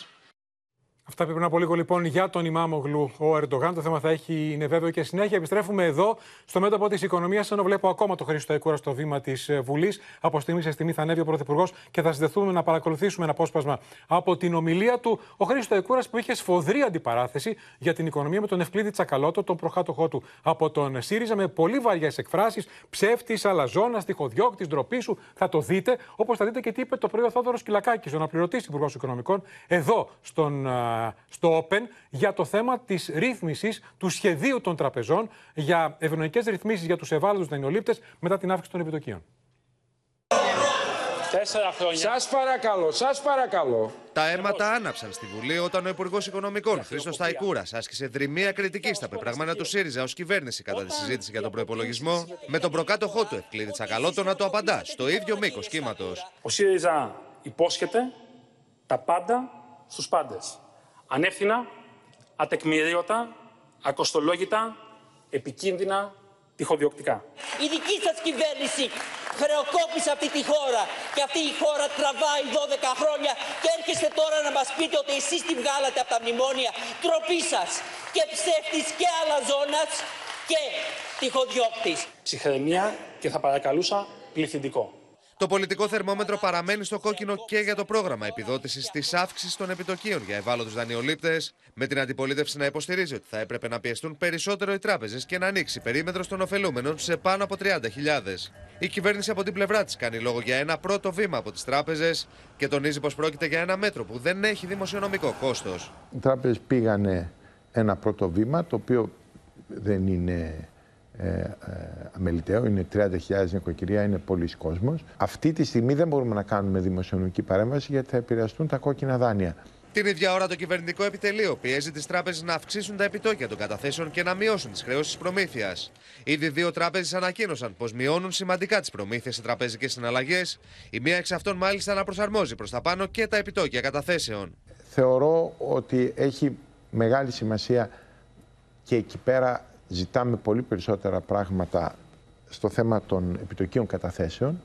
Αυτά πριν από λίγο λοιπόν για τον Ιμάμογλου ο Ερντογάν. Το θέμα θα έχει, είναι βέβαιο και συνέχεια. Επιστρέφουμε εδώ στο μέτωπο της οικονομίας, ενώ βλέπω ακόμα το Χρήστο Εκούρα στο βήμα της ε, Βουλής. Από στιγμή σε στιγμή θα ανέβει ο Πρωθυπουργός και θα συνδεθούμε να παρακολουθήσουμε ένα απόσπασμα από την ομιλία του. Ο Χρήστο Εκούρας που είχε σφοδρή αντιπαράθεση για την οικονομία με τον Ευκλήδη Τσακαλώτο, τον προχάτοχό του από τον ΣΥΡΙΖΑ, με πολύ βαριές εκφράσεις. Ψεύτης, αλαζόνας, τυχοδιώκτης, ντροπή σου. Θα το δείτε, όπως θα δείτε και τι είπε το πρωί ο Θόδωρος Κυλακάκης, ο αναπληρωτής Υπουργός Οικονομικών, εδώ στον στο Open για το θέμα της ρύθμισης του σχεδίου των τραπεζών για ευνοϊκές ρυθμίσεις για τους ευάλωτους δανειολήπτε μετά την αύξηση των επιτοκίων. Τέσσερα χρόνια. Σας παρακαλώ, σας παρακαλώ. Τα αίματα άναψαν στη Βουλή όταν ο Υπουργός Οικονομικών Χρήστος Ταϊκούρας άσκησε δρυμία κριτική στα πεπραγμένα του ΣΥΡΙΖΑ ως κυβέρνηση κατά τη συζήτηση για τον προπολογισμό, με τον προκάτοχό του Ευκλήδης Τσακαλώτο να το απαντά στο ίδιο μήκος κύματος. Ο ΣΥΡΙΖΑ υπόσχεται τα πάντα στους πάντες ανεύθυνα, ατεκμηρίωτα, ακοστολόγητα, επικίνδυνα, τυχοδιοκτικά. Η δική σας κυβέρνηση χρεοκόπησε αυτή τη χώρα και αυτή η χώρα τραβάει 12 χρόνια και έρχεστε τώρα να μας πείτε ότι εσείς τη βγάλατε από τα μνημόνια. Τροπή σας και ψεύτης και αλαζόνας και τυχοδιώκτης. Ψυχραιμία και θα παρακαλούσα πληθυντικό. Το πολιτικό θερμόμετρο παραμένει στο κόκκινο και για το πρόγραμμα επιδότησης της αύξησης των επιτοκίων για ευάλωτους δανειολήπτες, με την αντιπολίτευση να υποστηρίζει ότι θα έπρεπε να πιεστούν περισσότερο οι τράπεζες και να ανοίξει περίμετρο των ωφελούμενων σε πάνω από 30.000. Η κυβέρνηση από την πλευρά της κάνει λόγο για ένα πρώτο βήμα από τις τράπεζες και τονίζει πως πρόκειται για ένα μέτρο που δεν έχει δημοσιονομικό κόστος. Οι τράπεζες πήγανε ένα πρώτο βήμα, το οποίο δεν είναι ε, ε, αμεληταίο, είναι 30.000 νοικοκυριά, είναι πολλοί κόσμος. Αυτή τη στιγμή δεν μπορούμε να κάνουμε δημοσιονομική παρέμβαση γιατί θα επηρεαστούν τα κόκκινα δάνεια. Την ίδια ώρα το κυβερνητικό επιτελείο πιέζει τις τράπεζες να αυξήσουν τα επιτόκια των καταθέσεων και να μειώσουν τις χρεώσεις προμήθειας. Ήδη δύο τράπεζες ανακοίνωσαν πως μειώνουν σημαντικά τις προμήθειες σε τραπεζικές συναλλαγές. Η μία εξ αυτών μάλιστα να προσαρμόζει προς τα πάνω και τα επιτόκια καταθέσεων. Θεωρώ ότι έχει μεγάλη σημασία και εκεί πέρα ζητάμε πολύ περισσότερα πράγματα στο θέμα των επιτοκίων καταθέσεων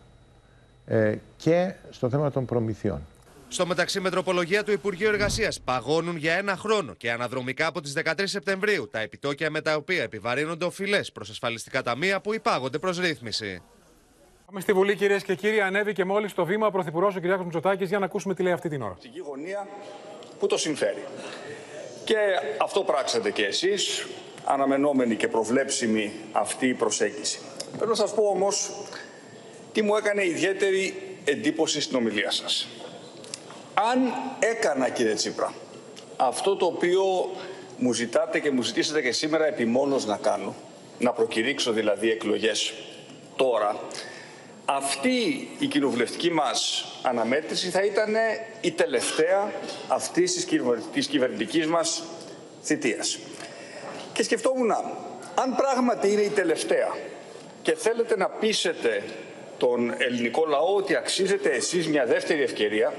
ε, και στο θέμα των προμηθειών. Στο μεταξύ, με τροπολογία του Υπουργείου Εργασίας παγώνουν για ένα χρόνο και αναδρομικά από τις 13 Σεπτεμβρίου τα επιτόκια με τα οποία επιβαρύνονται οφειλές προς ασφαλιστικά ταμεία που υπάγονται προς ρύθμιση. Πάμε στη Βουλή, κυρίες και κύριοι. Ανέβηκε μόλις το βήμα ο Πρωθυπουργός ο κ. Μητσοτάκης για να ακούσουμε τι λέει αυτή την ώρα. Στην γωνία που το συμφέρει. Και αυτό πράξατε και εσείς, αναμενόμενη και προβλέψιμη αυτή η προσέγγιση. Θέλω να σας πω όμως τι μου έκανε ιδιαίτερη εντύπωση στην ομιλία σας. Αν έκανα, κύριε Τσίπρα, αυτό το οποίο μου ζητάτε και μου ζητήσατε και σήμερα επιμόνως να κάνω, να προκηρύξω δηλαδή εκλογές τώρα, αυτή η κοινοβουλευτική μας αναμέτρηση θα ήταν η τελευταία αυτής της, της κυβερνητικής μας θητείας. Και σκεφτόμουν, αν πράγματι είναι η τελευταία και θέλετε να πείσετε τον ελληνικό λαό ότι αξίζετε εσείς μια δεύτερη ευκαιρία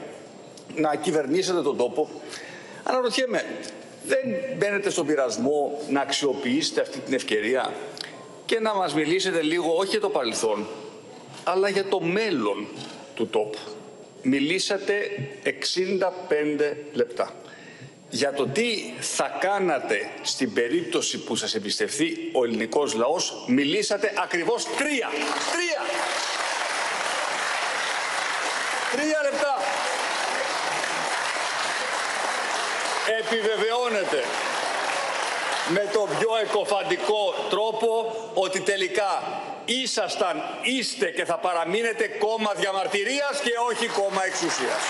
να κυβερνήσετε τον τόπο, αναρωτιέμαι, δεν μπαίνετε στον πειρασμό να αξιοποιήσετε αυτή την ευκαιρία και να μας μιλήσετε λίγο όχι για το παρελθόν, αλλά για το μέλλον του τόπου. Μιλήσατε 65 λεπτά. Για το τι θα κάνατε στην περίπτωση που σας εμπιστευτεί ο ελληνικός λαός, μιλήσατε ακριβώς τρία. Τρία. Τρία λεπτά. Επιβεβαιώνεται με τον πιο εκοφαντικό τρόπο ότι τελικά ήσασταν, είστε και θα παραμείνετε κόμμα διαμαρτυρίας και όχι κόμμα εξουσίας.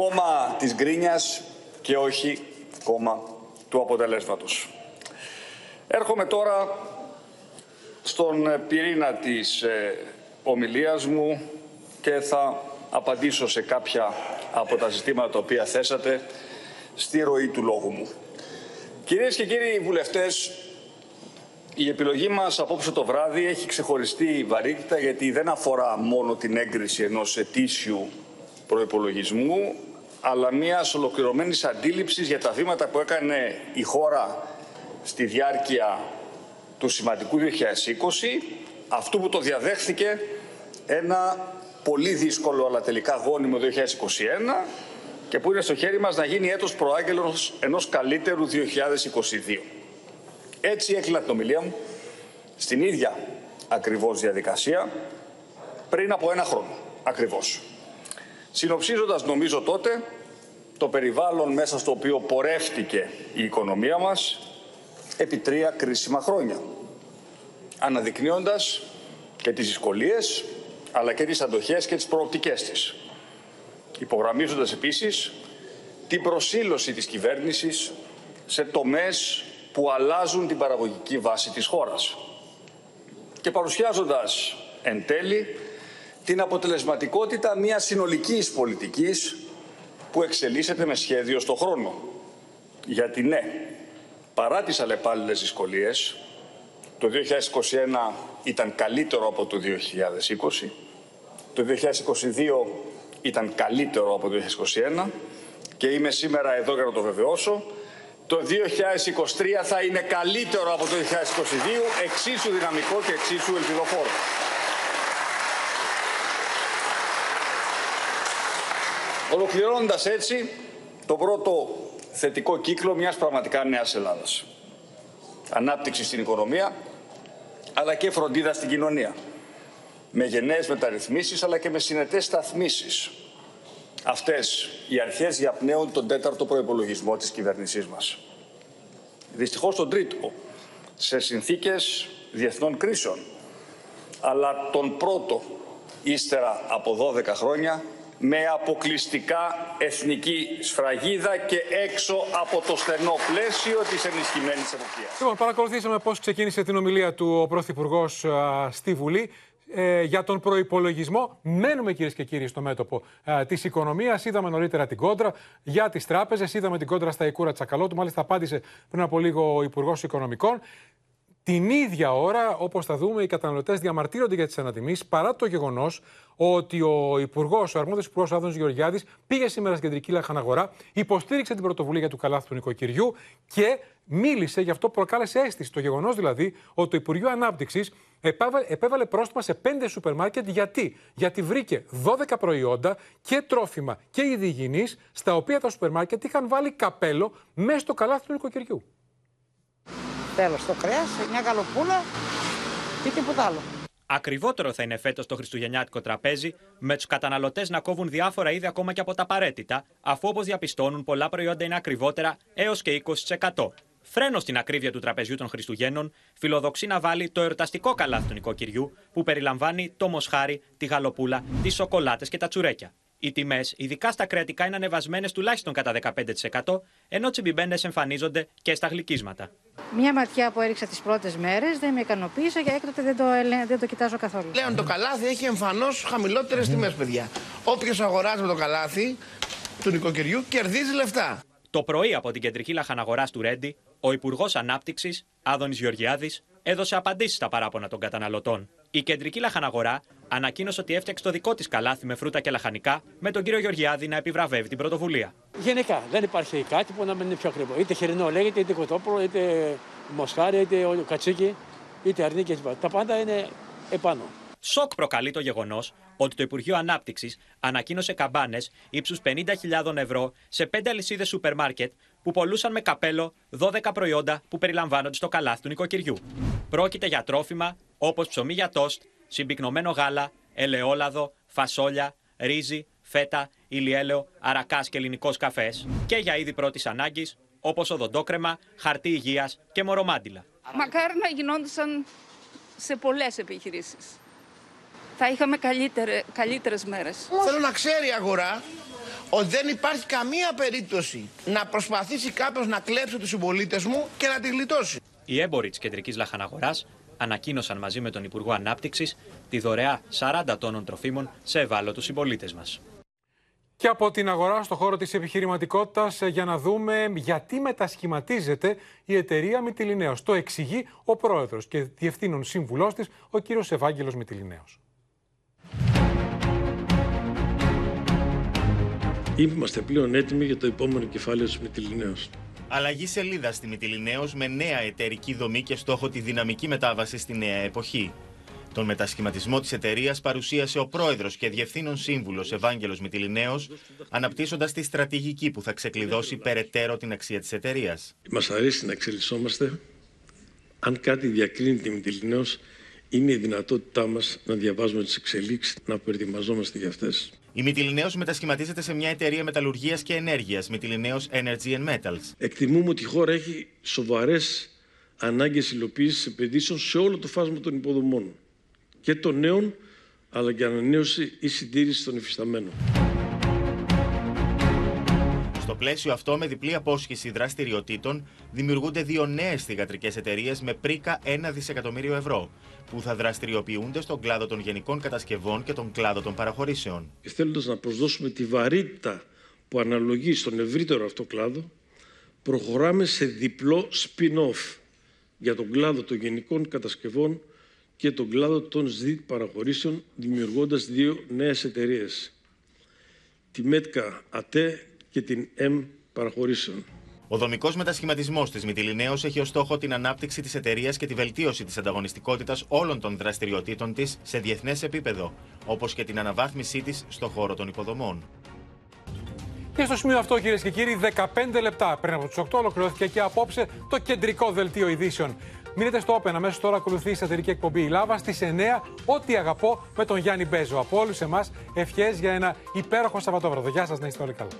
Κόμμα της γκρίνιας και όχι κόμμα του αποτελέσματος. Έρχομαι τώρα στον πυρήνα της ε, ομιλίας μου και θα απαντήσω σε κάποια από τα ζητήματα τα οποία θέσατε στη ροή του λόγου μου. Κυρίες και κύριοι βουλευτές, η επιλογή μας απόψε το βράδυ έχει ξεχωριστεί βαρύτητα γιατί δεν αφορά μόνο την έγκριση ενός ετήσιου προϋπολογισμού αλλά μιας ολοκληρωμένης αντίληψης για τα βήματα που έκανε η χώρα στη διάρκεια του σημαντικού 2020, αυτού που το διαδέχθηκε ένα πολύ δύσκολο αλλά τελικά γόνιμο 2021 και που είναι στο χέρι μας να γίνει έτος προάγγελος ενός καλύτερου 2022. Έτσι έκλεινα την ομιλία μου στην ίδια ακριβώς διαδικασία πριν από ένα χρόνο ακριβώς. Συνοψίζοντας νομίζω τότε το περιβάλλον μέσα στο οποίο πορεύτηκε η οικονομία μας επί τρία κρίσιμα χρόνια. Αναδεικνύοντας και τις δυσκολίες αλλά και τις αντοχές και τις προοπτικές της. Υπογραμμίζοντας επίσης την προσήλωση της κυβέρνησης σε τομές που αλλάζουν την παραγωγική βάση της χώρας. Και παρουσιάζοντας εν τέλει την αποτελεσματικότητα μιας συνολικής πολιτικής που εξελίσσεται με σχέδιο στο χρόνο. Γιατί ναι, παρά τις αλλεπάλληλες δυσκολίες, το 2021 ήταν καλύτερο από το 2020, το 2022 ήταν καλύτερο από το 2021 και είμαι σήμερα εδώ για να το βεβαιώσω. Το 2023 θα είναι καλύτερο από το 2022, εξίσου δυναμικό και εξίσου ελπιδοφόρο. Ολοκληρώνοντας έτσι το πρώτο θετικό κύκλο μιας πραγματικά νέας Ελλάδας. Ανάπτυξη στην οικονομία, αλλά και φροντίδα στην κοινωνία με γενναίες μεταρρυθμίσεις αλλά και με συνετές σταθμίσεις. Αυτές οι αρχές διαπνέουν τον τέταρτο προϋπολογισμό της κυβέρνησής μας. Δυστυχώς τον τρίτο, σε συνθήκες διεθνών κρίσεων, αλλά τον πρώτο, ύστερα από 12 χρόνια, με αποκλειστικά εθνική σφραγίδα και έξω από το στενό πλαίσιο της ενισχυμένης εποπτείας. Λοιπόν, παρακολουθήσαμε πώς ξεκίνησε την ομιλία του ο Πρωθυπουργός στη Βουλή ε, για τον προπολογισμό. Μένουμε κυρίες και κύριοι στο μέτωπο ε, της οικονομίας. Είδαμε νωρίτερα την κόντρα για τις τράπεζες. Είδαμε την κόντρα στα Οικούρα Τσακαλώτου. Μάλιστα, απάντησε πριν από λίγο ο Υπουργός Οικονομικών. Την ίδια ώρα, όπως θα δούμε, οι καταναλωτές διαμαρτύρονται για τις ανατιμήσεις παρά το γεγονός ότι ο Υπουργός, ο αρμόδιος Υπουργός Άδωνο Γεωργιάδης, πήγε σήμερα στην κεντρική λαχαναγορά, υποστήριξε την πρωτοβουλία του καλάθου του νοικοκυριού και μίλησε, γι' αυτό προκάλεσε αίσθηση. Το γεγονός δηλαδή ότι το Υπουργείο Ανάπτυξης επέβαλε πρόστιμα σε πέντε σούπερ μάρκετ. Γιατί; Γιατί βρήκε 12 προϊόντα και τρόφιμα και υγιεινής, στα οποία τα σούπερ μάρκετ είχαν βάλει καπέλο μέσα στο καλάθι του νοικοκυριού. Τέλος, το κρέας, μια καλοπούλα ή τίποτα άλλο. Ακριβότερο θα είναι φέτος το χριστουγεννιάτικο τραπέζι, με τους καταναλωτές να κόβουν διάφορα είδη ακόμα και από τα απαραίτητα, αφού όπως διαπιστώνουν πολλά προϊόντα είναι ακριβότερα έως και 20%. Φρένο στην ακρίβεια του τραπεζιού των Χριστουγέννων, φιλοδοξεί να βάλει το εορταστικό καλάθι του νοικοκυριού, που περιλαμβάνει το μοσχάρι, τη γαλοπούλα, τις σοκολάτες και τα τσουρέκια. Οι τιμές, ειδικά στα κρεατικά, είναι ανεβασμένες τουλάχιστον κατά 15%, ενώ τσιμπιμπέντες εμφανίζονται και στα γλυκίσματα. Μια ματιά που έριξα τις πρώτες μέρες δεν με ικανοποίησε και έκτοτε δεν το, δεν το κοιτάζω καθόλου. Πλέον το καλάθι έχει εμφανώς χαμηλότερες mm. τιμές, παιδιά. Όποιος αγοράζει με το καλάθι του νοικοκυριού κερδίζει λεφτά. Το πρωί από την κεντρική λαχαναγοράς του Ρέντι, ο Υπουργός Ανάπτυξης, Άδωνης Γεωργιάδης, έδωσε απαντήσεις στα παράπονα των καταναλωτών. Η κεντρική λαχαναγορά ανακοίνωσε ότι έφτιαξε το δικό της καλάθι με φρούτα και λαχανικά, με τον κύριο Γεωργιάδη να επιβραβεύει την πρωτοβουλία. Γενικά δεν υπάρχει κάτι που να μην είναι πιο ακριβό. Είτε χοιρινό λέγεται, είτε κοτόπουλο, είτε μοσχάρι, είτε κατσίκι, είτε αρνίκες. Τα πάντα είναι επάνω. Σοκ προκαλεί το γεγονός ότι το Υπουργείο Ανάπτυξης ανακοίνωσε καμπάνες ύψους 50.000 ευρώ σε πέντε αλυσίδες σούπερ μάρκετ που πολλούσαν με καπέλο 12 προϊόντα που περιλαμβάνονται στο καλάθι του νοικοκυριού. Πρόκειται για τρόφιμα όπως ψωμί για τόστ, συμπυκνωμένο γάλα, ελαιόλαδο, φασόλια, ρύζι, φέτα, ηλιέλαιο, αρακάς και ελληνικός καφές και για είδη πρώτης ανάγκης όπως οδοντόκρεμα, χαρτί υγείας και μορομάντιλα. Μακάρι να γινόντουσαν σε πολλές επιχειρήσεις. Θα είχαμε καλύτερε, καλύτερες μέρες. Θέλω να ξέρει η αγορά ότι δεν υπάρχει καμία περίπτωση να προσπαθήσει κάποιος να κλέψει τους συμπολίτες μου και να τη γλιτώσει. Οι έμποροι της κεντρικής λαχαναγοράς ανακοίνωσαν μαζί με τον Υπουργό Ανάπτυξης τη δωρεά 40 τόνων τροφίμων σε ευάλωτους συμπολίτες μας. Και από την αγορά στο χώρο της επιχειρηματικότητας για να δούμε γιατί μετασχηματίζεται η εταιρεία Μητυλινέως. Το εξηγεί ο πρόεδρος και διευθύνων σύμβουλός της, ο κύριος Ευάγγελος Μητυλινέως. Είμαστε πλέον έτοιμοι για το επόμενο κεφάλαιο της Μητυλινέως. Αλλαγή σελίδα στη Μητυλινέως με νέα εταιρική δομή και στόχο τη δυναμική μετάβαση στη νέα εποχή. Τον μετασχηματισμό της εταιρείας παρουσίασε ο πρόεδρος και διευθύνων σύμβουλος Ευάγγελος Μητυλινέο, αναπτύσσοντας τη στρατηγική που θα ξεκλειδώσει περαιτέρω την αξία της εταιρείας. Μας αρέσει να εξελισσόμαστε. Αν κάτι διακρίνει τη Μητυλινέως, είναι η δυνατότητά μας να διαβάζουμε τις εξελίξεις, να προετοιμαζόμαστε για αυτές. Η Μητυλινέως μετασχηματίζεται σε μια εταιρεία μεταλλουργίας και ενέργειας, Μητυλινέως Energy and Metals. Εκτιμούμε ότι η χώρα έχει σοβαρές ανάγκες υλοποίησης επενδύσεων σε όλο το φάσμα των υποδομών και των νέων, αλλά και ανανέωση ή συντήρηση των υφισταμένων. Στο πλαίσιο αυτό, με διπλή απόσχεση δραστηριοτήτων, δημιουργούνται δύο νέες θηγατρικές εταιρείες με πρίκα 1 δισεκατομμύριο ευρώ, που θα δραστηριοποιούνται στον κλάδο των γενικών κατασκευών και τον κλάδο των παραχωρήσεων. Θέλοντας να προσδώσουμε τη βαρύτητα που αναλογεί στον ευρύτερο αυτό κλάδο, προχωράμε σε διπλό spin-off για τον κλάδο των γενικών κατασκευών και τον κλάδο των ΣΔΙΤ παραχωρήσεων, δημιουργώντας δύο νέες εταιρείες, τη ΜΕΤΚΑ ΑΤΕ και την M παραχωρήσεων. Ο δομικός μετασχηματισμός της Μητυλινέως έχει ως στόχο την ανάπτυξη της εταιρείας και τη βελτίωση της ανταγωνιστικότητας όλων των δραστηριοτήτων της σε διεθνές επίπεδο, όπως και την αναβάθμισή της στον χώρο των υποδομών. Και στο σημείο αυτό, κυρίες και κύριοι, 15 λεπτά πριν από του 8 ολοκληρώθηκε και απόψε το κεντρικό δελτίο ειδήσεων. Μείνετε στο Open. Αμέσως τώρα ακολουθεί η σατυρική εκπομπή Η Λάβα στις 9. Ό,τι αγαπώ με τον Γιάννη Μπέζο. Από όλους εμάς, ευχές για ένα υπέροχο Σαββατόβραδο. Γεια σας, να είστε όλοι καλά.